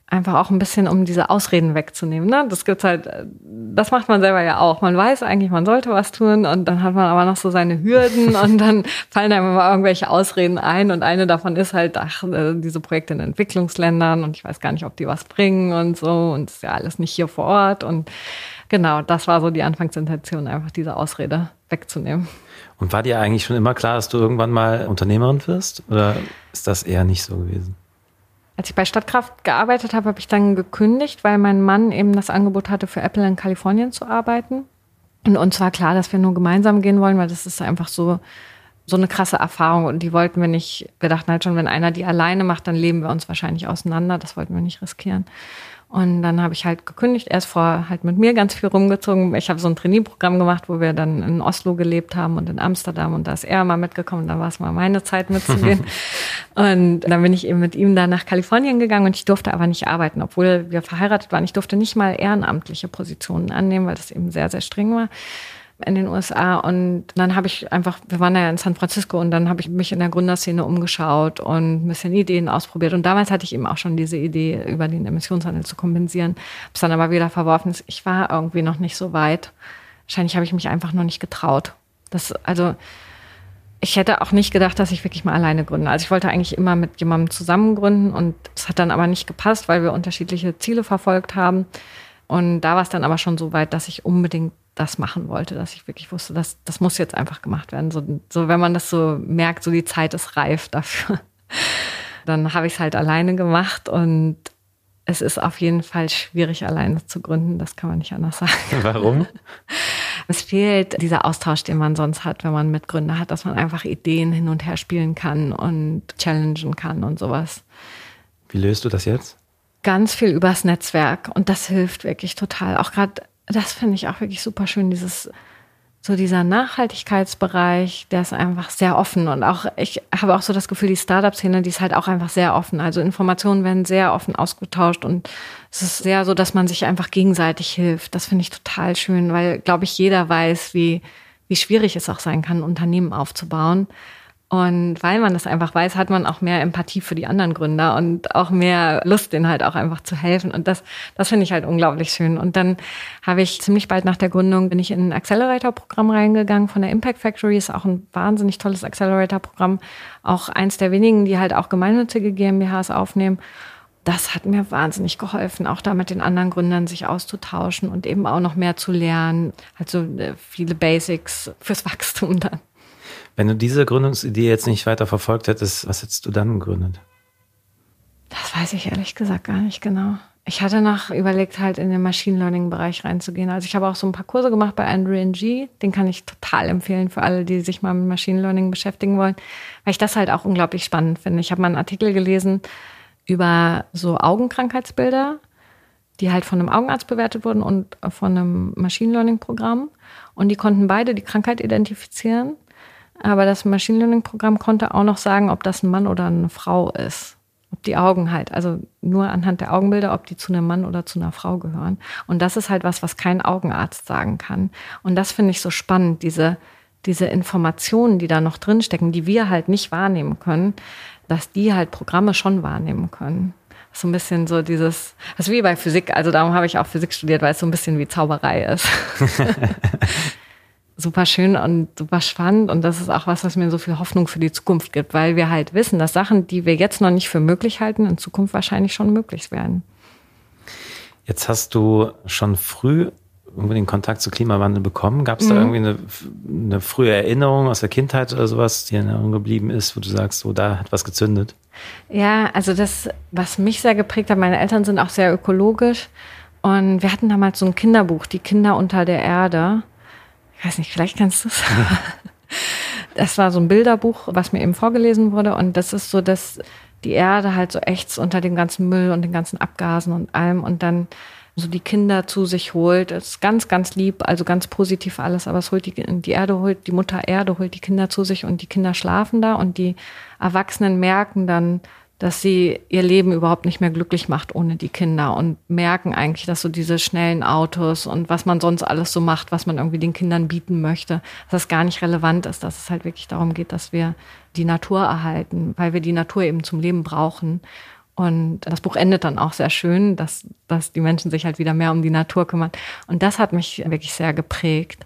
einfach auch ein bisschen, um diese Ausreden wegzunehmen. Ne? Das gibt's halt, das macht man selber ja auch. Man weiß eigentlich, man sollte was tun und dann hat man aber noch so seine Hürden und dann fallen einem immer irgendwelche Ausreden ein und eine davon ist halt, ach, äh, diese Projekte in Entwicklungsländern und ich weiß gar nicht, ob die was bringen und so und ist ja alles nicht hier vor Ort und genau, das war so die Anfangsintention, einfach diese Ausrede wegzunehmen. Und war dir eigentlich schon immer klar, dass du irgendwann mal Unternehmerin wirst oder ist das eher nicht so gewesen? Als ich bei Stadtkraft gearbeitet habe, habe ich dann gekündigt, weil mein Mann eben das Angebot hatte, für Apple in Kalifornien zu arbeiten. Und uns war klar, dass wir nur gemeinsam gehen wollen, weil das ist einfach so, so eine krasse Erfahrung. Und die wollten wir nicht, wir dachten halt schon, wenn einer die alleine macht, dann leben wir uns wahrscheinlich auseinander. Das wollten wir nicht riskieren. Und dann habe ich halt gekündigt. Er ist vorher halt mit mir ganz viel rumgezogen. Ich habe so ein Trainee-Programm gemacht, wo wir dann in Oslo gelebt haben und in Amsterdam. Und da ist er mal mitgekommen. Da war es mal meine Zeit mitzugehen. und dann bin ich eben mit ihm da nach Kalifornien gegangen und ich durfte aber nicht arbeiten, obwohl wir verheiratet waren. Ich durfte nicht mal ehrenamtliche Positionen annehmen, weil das eben sehr, sehr streng war in den USA. Und dann habe ich einfach, wir waren ja in San Francisco und dann habe ich mich in der Gründerszene umgeschaut und ein bisschen Ideen ausprobiert. Und damals hatte ich eben auch schon diese Idee, über den Emissionshandel zu kompensieren. Habe es dann aber wieder verworfen. Ich war irgendwie noch nicht so weit. Wahrscheinlich habe ich mich einfach noch nicht getraut. Das, also, ich hätte auch nicht gedacht, dass ich wirklich mal alleine gründe. Also ich wollte eigentlich immer mit jemandem zusammen gründen und es hat dann aber nicht gepasst, weil wir unterschiedliche Ziele verfolgt haben. Und da war es dann aber schon so weit, dass ich unbedingt das machen wollte, dass ich wirklich wusste, dass das muss jetzt einfach gemacht werden. So, so wenn man das so merkt, so die Zeit ist reif dafür. Dann habe ich es halt alleine gemacht und es ist auf jeden Fall schwierig, alleine zu gründen. Das kann man nicht anders sagen. Warum? Es fehlt dieser Austausch, den man sonst hat, wenn man Mitgründer hat, dass man einfach Ideen hin und her spielen kann und challengen kann und sowas. Wie löst du das jetzt? Ganz viel übers Netzwerk und das hilft wirklich total. Auch gerade, das finde ich auch wirklich super schön, dieses so dieser Nachhaltigkeitsbereich, der ist einfach sehr offen. Und auch, ich habe auch so das Gefühl, die Startup-Szene, die ist halt auch einfach sehr offen. Also Informationen werden sehr offen ausgetauscht und es ist sehr so, dass man sich einfach gegenseitig hilft. Das finde ich total schön, weil, glaube ich, jeder weiß, wie, wie schwierig es auch sein kann, Unternehmen aufzubauen. Und weil man das einfach weiß, hat man auch mehr Empathie für die anderen Gründer und auch mehr Lust, denen halt auch einfach zu helfen. Und das, das finde ich halt unglaublich schön. Und dann habe ich ziemlich bald nach der Gründung bin ich in ein Accelerator-Programm reingegangen von der Impact Factory. Ist auch ein wahnsinnig tolles Accelerator-Programm. Auch eins der wenigen, die halt auch gemeinnützige GmbHs aufnehmen. Das hat mir wahnsinnig geholfen, auch da mit den anderen Gründern sich auszutauschen und eben auch noch mehr zu lernen. Also viele Basics fürs Wachstum dann. Wenn du diese Gründungsidee jetzt nicht weiter verfolgt hättest, was hättest du dann gegründet? Das weiß ich ehrlich gesagt gar nicht genau. Ich hatte noch überlegt, halt in den Machine Learning Bereich reinzugehen. Also ich habe auch so ein paar Kurse gemacht bei Andrew Ng. Den kann ich total empfehlen für alle, die sich mal mit Machine Learning beschäftigen wollen, weil ich das halt auch unglaublich spannend finde. Ich habe mal einen Artikel gelesen über so Augenkrankheitsbilder, die halt von einem Augenarzt bewertet wurden und von einem Machine Learning Programm. Und die konnten beide die Krankheit identifizieren aber das Machine Learning Programm konnte auch noch sagen, ob das ein Mann oder eine Frau ist. Ob die Augen halt, also nur anhand der Augenbilder, ob die zu einem Mann oder zu einer Frau gehören. Und das ist halt was, was kein Augenarzt sagen kann. Und das finde ich so spannend, diese, diese Informationen, die da noch drinstecken, die wir halt nicht wahrnehmen können, dass die halt Programme schon wahrnehmen können. So ein bisschen so dieses, das ist wie bei Physik, also darum habe ich auch Physik studiert, weil es so ein bisschen wie Zauberei ist. super schön und super spannend. Und das ist auch was, was mir so viel Hoffnung für die Zukunft gibt, weil wir halt wissen, dass Sachen, die wir jetzt noch nicht für möglich halten, in Zukunft wahrscheinlich schon möglich werden. Jetzt hast du schon früh irgendwie den Kontakt zu Klimawandel bekommen. Gab es mhm. da irgendwie eine, eine frühe Erinnerung aus der Kindheit oder sowas, die in Erinnerung geblieben ist, wo du sagst, so da hat was gezündet? Ja, also das, was mich sehr geprägt hat, meine Eltern sind auch sehr ökologisch. Und wir hatten damals so ein Kinderbuch, Die Kinder unter der Erde ich weiß nicht, vielleicht kannst du es. das war so ein Bilderbuch, was mir eben vorgelesen wurde. Und das ist so, dass die Erde halt so echt unter dem ganzen Müll und den ganzen Abgasen und allem und dann so die Kinder zu sich holt. Das ist ganz, ganz lieb, also ganz positiv alles, aber es holt die, die Erde holt, die Mutter Erde holt die Kinder zu sich und die Kinder schlafen da und die Erwachsenen merken dann, dass sie ihr Leben überhaupt nicht mehr glücklich macht ohne die Kinder und merken eigentlich, dass so diese schnellen Autos und was man sonst alles so macht, was man irgendwie den Kindern bieten möchte, dass das gar nicht relevant ist, dass es halt wirklich darum geht, dass wir die Natur erhalten, weil wir die Natur eben zum Leben brauchen. Und das Buch endet dann auch sehr schön, dass, dass die Menschen sich halt wieder mehr um die Natur kümmern. Und das hat mich wirklich sehr geprägt.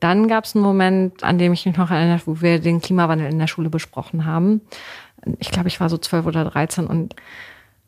Dann gab es einen Moment, an dem ich mich noch erinnere, wo wir den Klimawandel in der Schule besprochen haben ich glaube, ich war so zwölf oder dreizehn und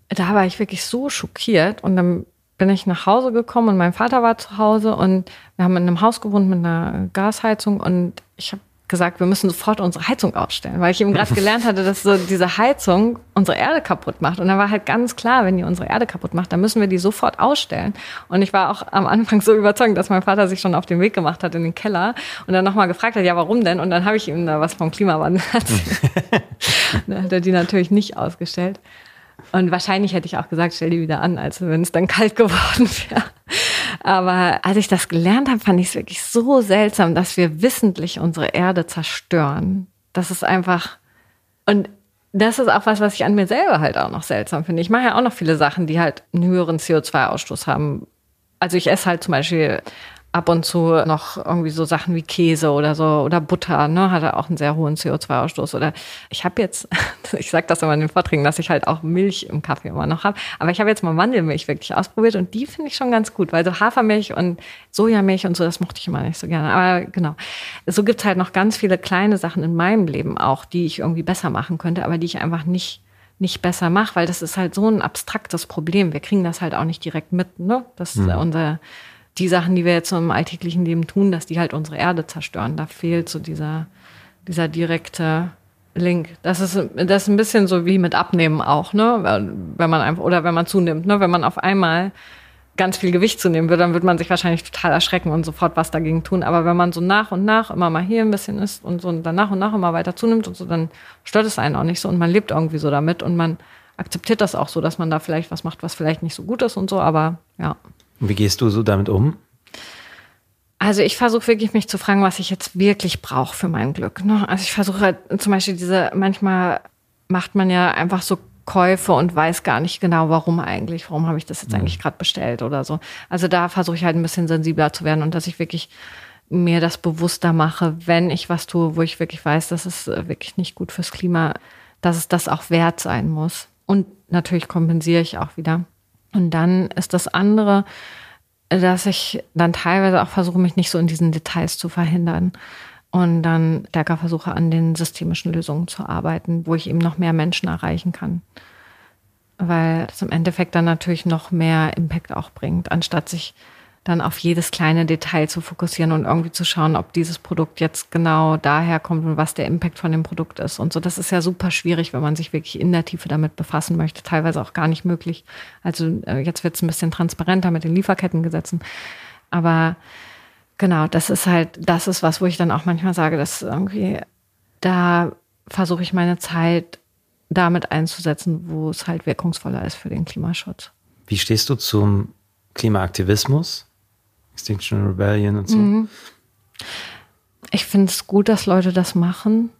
da war ich wirklich so schockiert und dann bin ich nach Hause gekommen und mein Vater war zu Hause und wir haben in einem Haus gewohnt mit einer Gasheizung und ich habe gesagt, wir müssen sofort unsere Heizung ausstellen, weil ich eben gerade gelernt hatte, dass so diese Heizung unsere Erde kaputt macht. Und da war halt ganz klar, wenn die unsere Erde kaputt macht, dann müssen wir die sofort ausstellen. Und ich war auch am Anfang so überzeugt, dass mein Vater sich schon auf den Weg gemacht hat in den Keller und dann nochmal gefragt hat, ja, warum denn? Und dann habe ich ihm da was vom Klimawandel erzählt. dann hat er die natürlich nicht ausgestellt. Und wahrscheinlich hätte ich auch gesagt, stell die wieder an, als wenn es dann kalt geworden wäre. Aber als ich das gelernt habe, fand ich es wirklich so seltsam, dass wir wissentlich unsere Erde zerstören. Das ist einfach, und das ist auch was, was ich an mir selber halt auch noch seltsam finde. Ich mache ja auch noch viele Sachen, die halt einen höheren CO2-Ausstoß haben. Also ich esse halt zum Beispiel ab und zu noch irgendwie so Sachen wie Käse oder so oder Butter, ne, hat er auch einen sehr hohen CO2-Ausstoß. Oder ich habe jetzt, ich sage das immer in den Vorträgen, dass ich halt auch Milch im Kaffee immer noch habe. Aber ich habe jetzt mal Mandelmilch wirklich ausprobiert und die finde ich schon ganz gut, weil so Hafermilch und Sojamilch und so, das mochte ich immer nicht so gerne. Aber genau, so gibt's halt noch ganz viele kleine Sachen in meinem Leben auch, die ich irgendwie besser machen könnte, aber die ich einfach nicht nicht besser mache, weil das ist halt so ein abstraktes Problem. Wir kriegen das halt auch nicht direkt mit, ne? Das mhm. unser, die Sachen, die wir jetzt so im alltäglichen Leben tun, dass die halt unsere Erde zerstören. Da fehlt so dieser, dieser direkte Link. Das ist, das ist ein bisschen so wie mit Abnehmen auch, ne? Wenn man einfach, oder wenn man zunimmt, ne? Wenn man auf einmal ganz viel Gewicht zunehmen würde, dann würde man sich wahrscheinlich total erschrecken und sofort was dagegen tun. Aber wenn man so nach und nach immer mal hier ein bisschen isst und so und dann nach und nach immer weiter zunimmt und so, dann stört es einen auch nicht so und man lebt irgendwie so damit und man akzeptiert das auch so, dass man da vielleicht was macht, was vielleicht nicht so gut ist und so, aber ja. Wie gehst du so damit um? Also ich versuche wirklich mich zu fragen, was ich jetzt wirklich brauche für mein Glück. Ne? Also ich versuche halt zum Beispiel diese, manchmal macht man ja einfach so Käufe und weiß gar nicht genau, warum eigentlich, warum habe ich das jetzt mhm. eigentlich gerade bestellt oder so. Also da versuche ich halt ein bisschen sensibler zu werden und dass ich wirklich mir das bewusster mache, wenn ich was tue, wo ich wirklich weiß, das ist äh, wirklich nicht gut fürs Klima, dass es das auch wert sein muss. Und natürlich kompensiere ich auch wieder. Und dann ist das andere, dass ich dann teilweise auch versuche, mich nicht so in diesen Details zu verhindern und dann stärker versuche, an den systemischen Lösungen zu arbeiten, wo ich eben noch mehr Menschen erreichen kann. Weil es im Endeffekt dann natürlich noch mehr Impact auch bringt, anstatt sich dann auf jedes kleine Detail zu fokussieren und irgendwie zu schauen, ob dieses Produkt jetzt genau daher kommt und was der Impact von dem Produkt ist. Und so, das ist ja super schwierig, wenn man sich wirklich in der Tiefe damit befassen möchte, teilweise auch gar nicht möglich. Also äh, jetzt wird es ein bisschen transparenter mit den Lieferkettengesetzen. Aber genau, das ist halt, das ist was, wo ich dann auch manchmal sage, dass irgendwie, da versuche ich meine Zeit damit einzusetzen, wo es halt wirkungsvoller ist für den Klimaschutz. Wie stehst du zum Klimaaktivismus? Extinction Rebellion und so? Mhm. Ich finde es gut, dass Leute das machen.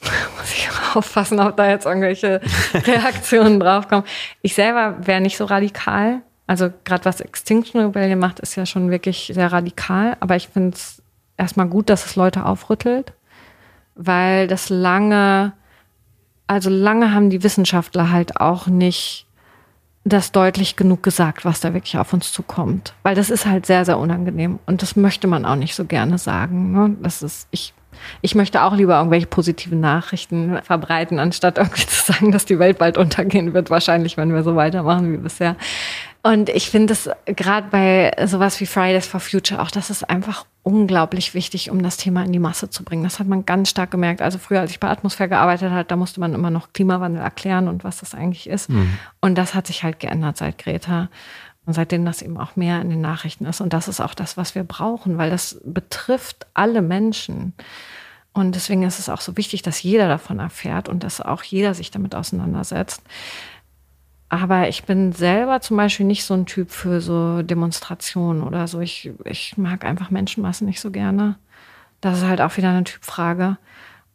Muss ich aufpassen, ob da jetzt irgendwelche Reaktionen draufkommen. Ich selber wäre nicht so radikal. Also gerade was Extinction Rebellion macht, ist ja schon wirklich sehr radikal. Aber ich finde es erstmal gut, dass es Leute aufrüttelt, weil das lange, also lange haben die Wissenschaftler halt auch nicht das deutlich genug gesagt, was da wirklich auf uns zukommt. Weil das ist halt sehr, sehr unangenehm. Und das möchte man auch nicht so gerne sagen. Ne? Das ist, ich ich möchte auch lieber irgendwelche positiven Nachrichten verbreiten, anstatt irgendwie zu sagen, dass die Welt bald untergehen wird, wahrscheinlich, wenn wir so weitermachen wie bisher. Und ich finde es gerade bei sowas wie Fridays for Future auch, das ist einfach unglaublich wichtig, um das Thema in die Masse zu bringen. Das hat man ganz stark gemerkt. Also früher, als ich bei Atmosphäre gearbeitet habe, da musste man immer noch Klimawandel erklären und was das eigentlich ist. Mhm. Und das hat sich halt geändert seit Greta. Und seitdem das eben auch mehr in den Nachrichten ist. Und das ist auch das, was wir brauchen, weil das betrifft alle Menschen. Und deswegen ist es auch so wichtig, dass jeder davon erfährt und dass auch jeder sich damit auseinandersetzt. Aber ich bin selber zum Beispiel nicht so ein Typ für so Demonstrationen oder so. Ich, ich mag einfach Menschenmassen nicht so gerne. Das ist halt auch wieder eine Typfrage.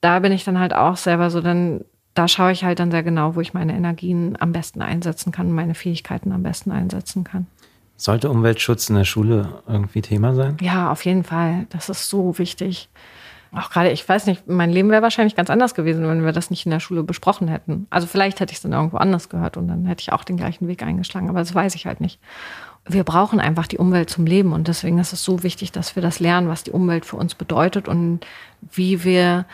Da bin ich dann halt auch selber so, dann, da schaue ich halt dann sehr genau, wo ich meine Energien am besten einsetzen kann, meine Fähigkeiten am besten einsetzen kann. Sollte Umweltschutz in der Schule irgendwie Thema sein? Ja, auf jeden Fall. Das ist so wichtig auch gerade, ich weiß nicht, mein Leben wäre wahrscheinlich ganz anders gewesen, wenn wir das nicht in der Schule besprochen hätten. Also vielleicht hätte ich es dann irgendwo anders gehört und dann hätte ich auch den gleichen Weg eingeschlagen, aber das weiß ich halt nicht. Wir brauchen einfach die Umwelt zum Leben und deswegen ist es so wichtig, dass wir das lernen, was die Umwelt für uns bedeutet und wie wir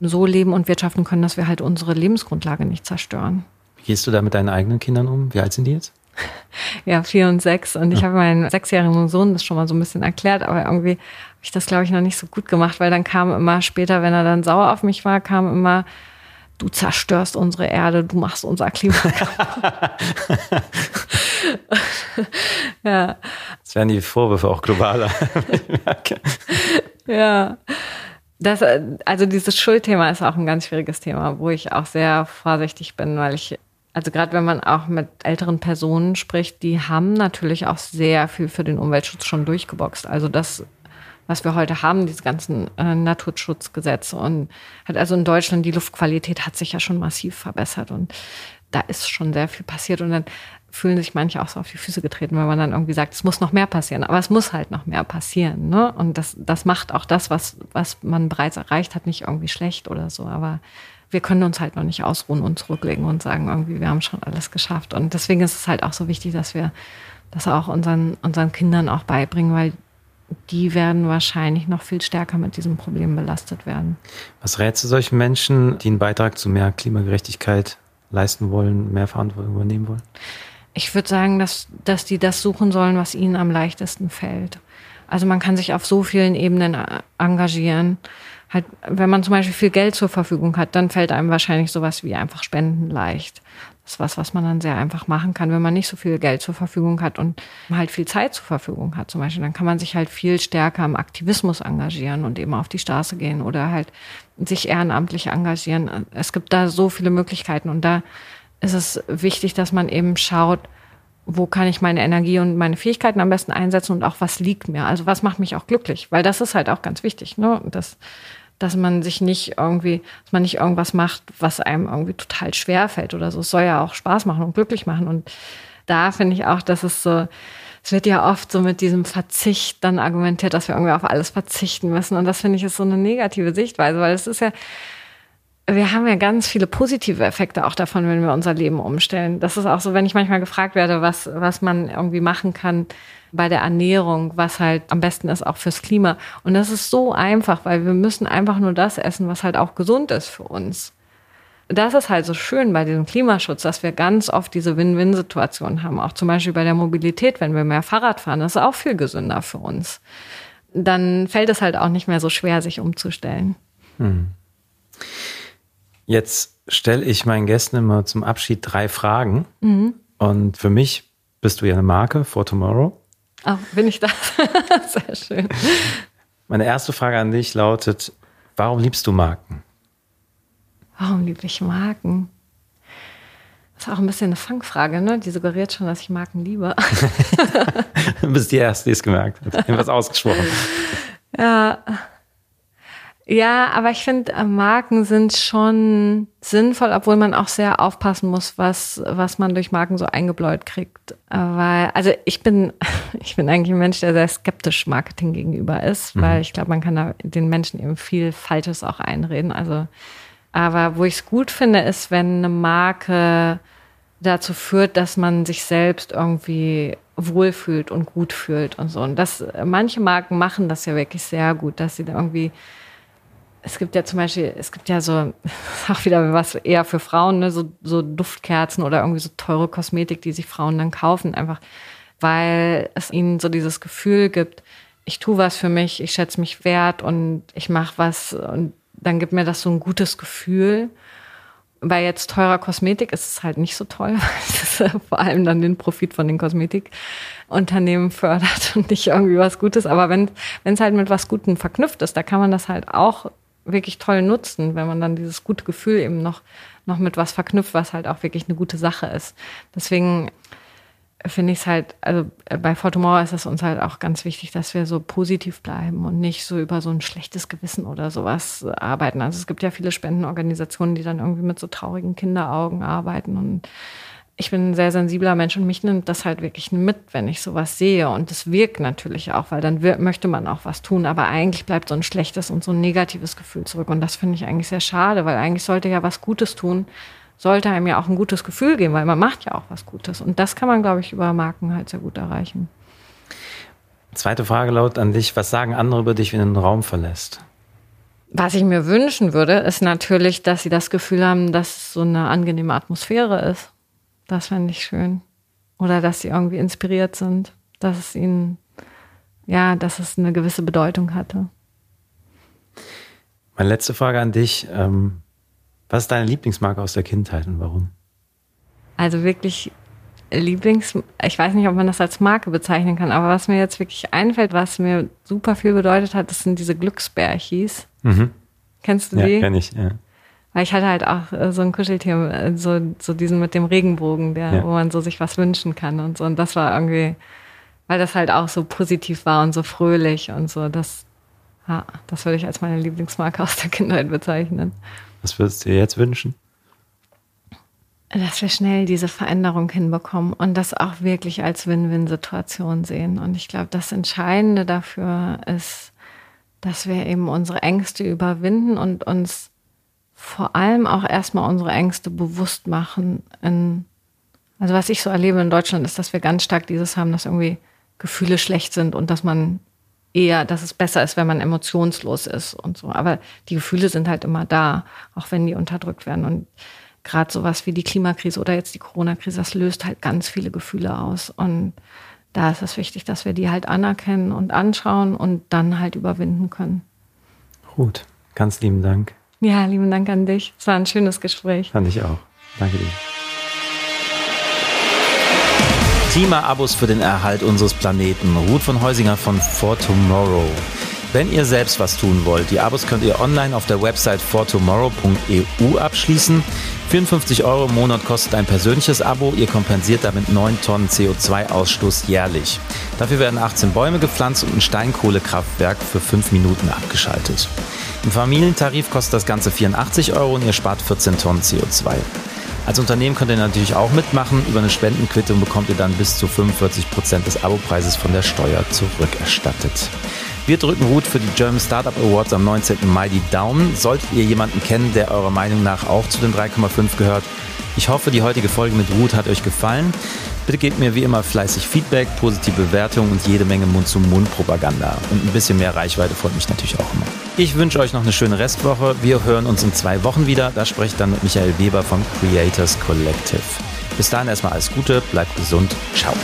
so leben und wirtschaften können, dass wir halt unsere Lebensgrundlage nicht zerstören. Wie gehst du da mit deinen eigenen Kindern um? Wie alt sind die jetzt? Ja, vier und sechs. Und ich habe meinen sechsjährigen Sohn das schon mal so ein bisschen erklärt, aber irgendwie ich das, glaube ich, noch nicht so gut gemacht, weil dann kam immer später, wenn er dann sauer auf mich war, kam immer, du zerstörst unsere Erde, du machst unser Klima ja. Das werden die Vorwürfe auch globaler. ja. Das, also dieses Schuldthema ist auch ein ganz schwieriges Thema, wo ich auch sehr vorsichtig bin, weil ich also gerade wenn man auch mit älteren Personen spricht, die haben natürlich auch sehr viel für den Umweltschutz schon durchgeboxt. Also das, was wir heute haben, diese ganzen äh, Naturschutzgesetze und hat also in Deutschland die Luftqualität hat sich ja schon massiv verbessert und da ist schon sehr viel passiert und dann fühlen sich manche auch so auf die Füße getreten, wenn man dann irgendwie sagt, es muss noch mehr passieren. Aber es muss halt noch mehr passieren. Ne? Und das, das macht auch das, was, was man bereits erreicht hat, nicht irgendwie schlecht oder so. Aber wir können uns halt noch nicht ausruhen und zurücklegen und sagen, irgendwie, wir haben schon alles geschafft. Und deswegen ist es halt auch so wichtig, dass wir das auch unseren, unseren Kindern auch beibringen, weil die werden wahrscheinlich noch viel stärker mit diesem Problem belastet werden. Was rätst du solchen Menschen, die einen Beitrag zu mehr Klimagerechtigkeit leisten wollen, mehr Verantwortung übernehmen wollen? Ich würde sagen, dass, dass die das suchen sollen, was ihnen am leichtesten fällt. Also man kann sich auf so vielen Ebenen äh, engagieren. Halt, wenn man zum Beispiel viel Geld zur Verfügung hat, dann fällt einem wahrscheinlich sowas wie einfach Spenden leicht. Das ist was, was man dann sehr einfach machen kann, wenn man nicht so viel Geld zur Verfügung hat und halt viel Zeit zur Verfügung hat. Zum Beispiel, dann kann man sich halt viel stärker im Aktivismus engagieren und eben auf die Straße gehen oder halt sich ehrenamtlich engagieren. Es gibt da so viele Möglichkeiten und da ist es wichtig, dass man eben schaut, wo kann ich meine Energie und meine Fähigkeiten am besten einsetzen und auch was liegt mir. Also was macht mich auch glücklich, weil das ist halt auch ganz wichtig, ne? Das, dass man sich nicht irgendwie, dass man nicht irgendwas macht, was einem irgendwie total schwer fällt oder so. Es soll ja auch Spaß machen und glücklich machen. Und da finde ich auch, dass es so, es wird ja oft so mit diesem Verzicht dann argumentiert, dass wir irgendwie auf alles verzichten müssen. Und das finde ich ist so eine negative Sichtweise, weil es ist ja, wir haben ja ganz viele positive Effekte auch davon, wenn wir unser Leben umstellen. Das ist auch so, wenn ich manchmal gefragt werde, was, was man irgendwie machen kann bei der Ernährung, was halt am besten ist auch fürs Klima. Und das ist so einfach, weil wir müssen einfach nur das essen, was halt auch gesund ist für uns. Das ist halt so schön bei diesem Klimaschutz, dass wir ganz oft diese Win-Win-Situationen haben. Auch zum Beispiel bei der Mobilität, wenn wir mehr Fahrrad fahren, das ist auch viel gesünder für uns. Dann fällt es halt auch nicht mehr so schwer, sich umzustellen. Hm. Jetzt stelle ich meinen Gästen immer zum Abschied drei Fragen. Mhm. Und für mich bist du ja eine Marke for Tomorrow. Oh, bin ich das? Sehr schön. Meine erste Frage an dich lautet: Warum liebst du Marken? Warum liebe ich Marken? Das ist auch ein bisschen eine Fangfrage, ne? Die suggeriert schon, dass ich Marken liebe. du bist die Erste, die es gemerkt hat. Irgendwas ausgesprochen. Ja, ja, aber ich finde, äh, Marken sind schon sinnvoll, obwohl man auch sehr aufpassen muss, was, was man durch Marken so eingebläut kriegt. Äh, weil, also ich bin, ich bin eigentlich ein Mensch, der sehr skeptisch Marketing gegenüber ist, mhm. weil ich glaube, man kann da den Menschen eben viel Falsches auch einreden. Also, aber wo ich es gut finde, ist, wenn eine Marke dazu führt, dass man sich selbst irgendwie wohlfühlt und gut fühlt und so. Und das, manche Marken machen das ja wirklich sehr gut, dass sie da irgendwie es gibt ja zum Beispiel, es gibt ja so, auch wieder was eher für Frauen, ne, so, so Duftkerzen oder irgendwie so teure Kosmetik, die sich Frauen dann kaufen, einfach weil es ihnen so dieses Gefühl gibt, ich tue was für mich, ich schätze mich wert und ich mache was und dann gibt mir das so ein gutes Gefühl. Bei jetzt teurer Kosmetik ist es halt nicht so toll, weil es vor allem dann den Profit von den Kosmetikunternehmen fördert und nicht irgendwie was Gutes. Aber wenn es halt mit was Gutem verknüpft ist, da kann man das halt auch wirklich toll nutzen, wenn man dann dieses gute Gefühl eben noch, noch mit was verknüpft, was halt auch wirklich eine gute Sache ist. Deswegen finde ich es halt, also bei Fortumor ist es uns halt auch ganz wichtig, dass wir so positiv bleiben und nicht so über so ein schlechtes Gewissen oder sowas arbeiten. Also es gibt ja viele Spendenorganisationen, die dann irgendwie mit so traurigen Kinderaugen arbeiten und ich bin ein sehr sensibler Mensch und mich nimmt das halt wirklich mit, wenn ich sowas sehe. Und das wirkt natürlich auch, weil dann wird, möchte man auch was tun. Aber eigentlich bleibt so ein schlechtes und so ein negatives Gefühl zurück. Und das finde ich eigentlich sehr schade, weil eigentlich sollte ja was Gutes tun, sollte einem ja auch ein gutes Gefühl geben, weil man macht ja auch was Gutes. Und das kann man, glaube ich, über Marken halt sehr gut erreichen. Zweite Frage laut an dich. Was sagen andere über dich, wenn du einen Raum verlässt? Was ich mir wünschen würde, ist natürlich, dass sie das Gefühl haben, dass es so eine angenehme Atmosphäre ist das fände ich schön. Oder dass sie irgendwie inspiriert sind, dass es ihnen, ja, dass es eine gewisse Bedeutung hatte. Meine letzte Frage an dich. Ähm, was ist deine Lieblingsmarke aus der Kindheit und warum? Also wirklich Lieblings, ich weiß nicht, ob man das als Marke bezeichnen kann, aber was mir jetzt wirklich einfällt, was mir super viel bedeutet hat, das sind diese Glücksbärchis. Mhm. Kennst du die? Ja, kenn ich, ja. Weil ich hatte halt auch äh, so ein Kuscheltier, äh, so, so diesen mit dem Regenbogen, der, ja. wo man so sich was wünschen kann und so. Und das war irgendwie, weil das halt auch so positiv war und so fröhlich und so. Das, ja, das würde ich als meine Lieblingsmarke aus der Kindheit bezeichnen. Was würdest du dir jetzt wünschen? Dass wir schnell diese Veränderung hinbekommen und das auch wirklich als Win-Win-Situation sehen. Und ich glaube, das Entscheidende dafür ist, dass wir eben unsere Ängste überwinden und uns vor allem auch erstmal unsere Ängste bewusst machen. In, also was ich so erlebe in Deutschland ist, dass wir ganz stark dieses haben, dass irgendwie Gefühle schlecht sind und dass man eher, dass es besser ist, wenn man emotionslos ist und so. Aber die Gefühle sind halt immer da, auch wenn die unterdrückt werden. Und gerade sowas wie die Klimakrise oder jetzt die Corona-Krise, das löst halt ganz viele Gefühle aus. Und da ist es wichtig, dass wir die halt anerkennen und anschauen und dann halt überwinden können. Gut, ganz lieben Dank. Ja, lieben Dank an dich. Es war ein schönes Gespräch. Fand ich auch. Danke dir. Klimaabos für den Erhalt unseres Planeten. Ruth von Heusinger von For Tomorrow. Wenn ihr selbst was tun wollt, die Abos könnt ihr online auf der Website fortomorrow.eu abschließen. 54 Euro im Monat kostet ein persönliches Abo. Ihr kompensiert damit 9 Tonnen CO2-Ausstoß jährlich. Dafür werden 18 Bäume gepflanzt und ein Steinkohlekraftwerk für 5 Minuten abgeschaltet. Im Familientarif kostet das Ganze 84 Euro und ihr spart 14 Tonnen CO2. Als Unternehmen könnt ihr natürlich auch mitmachen. Über eine Spendenquittung bekommt ihr dann bis zu 45 Prozent des Abopreises von der Steuer zurückerstattet. Wir drücken Ruth für die German Startup Awards am 19. Mai die Daumen. Solltet ihr jemanden kennen, der eurer Meinung nach auch zu den 3,5 gehört, ich hoffe, die heutige Folge mit Ruth hat euch gefallen. Bitte gebt mir wie immer fleißig Feedback, positive Bewertungen und jede Menge Mund-zu-Mund-Propaganda. Und ein bisschen mehr Reichweite freut mich natürlich auch immer. Ich wünsche euch noch eine schöne Restwoche. Wir hören uns in zwei Wochen wieder. Da spreche ich dann mit Michael Weber vom Creators Collective. Bis dahin erstmal alles Gute, bleibt gesund. Ciao.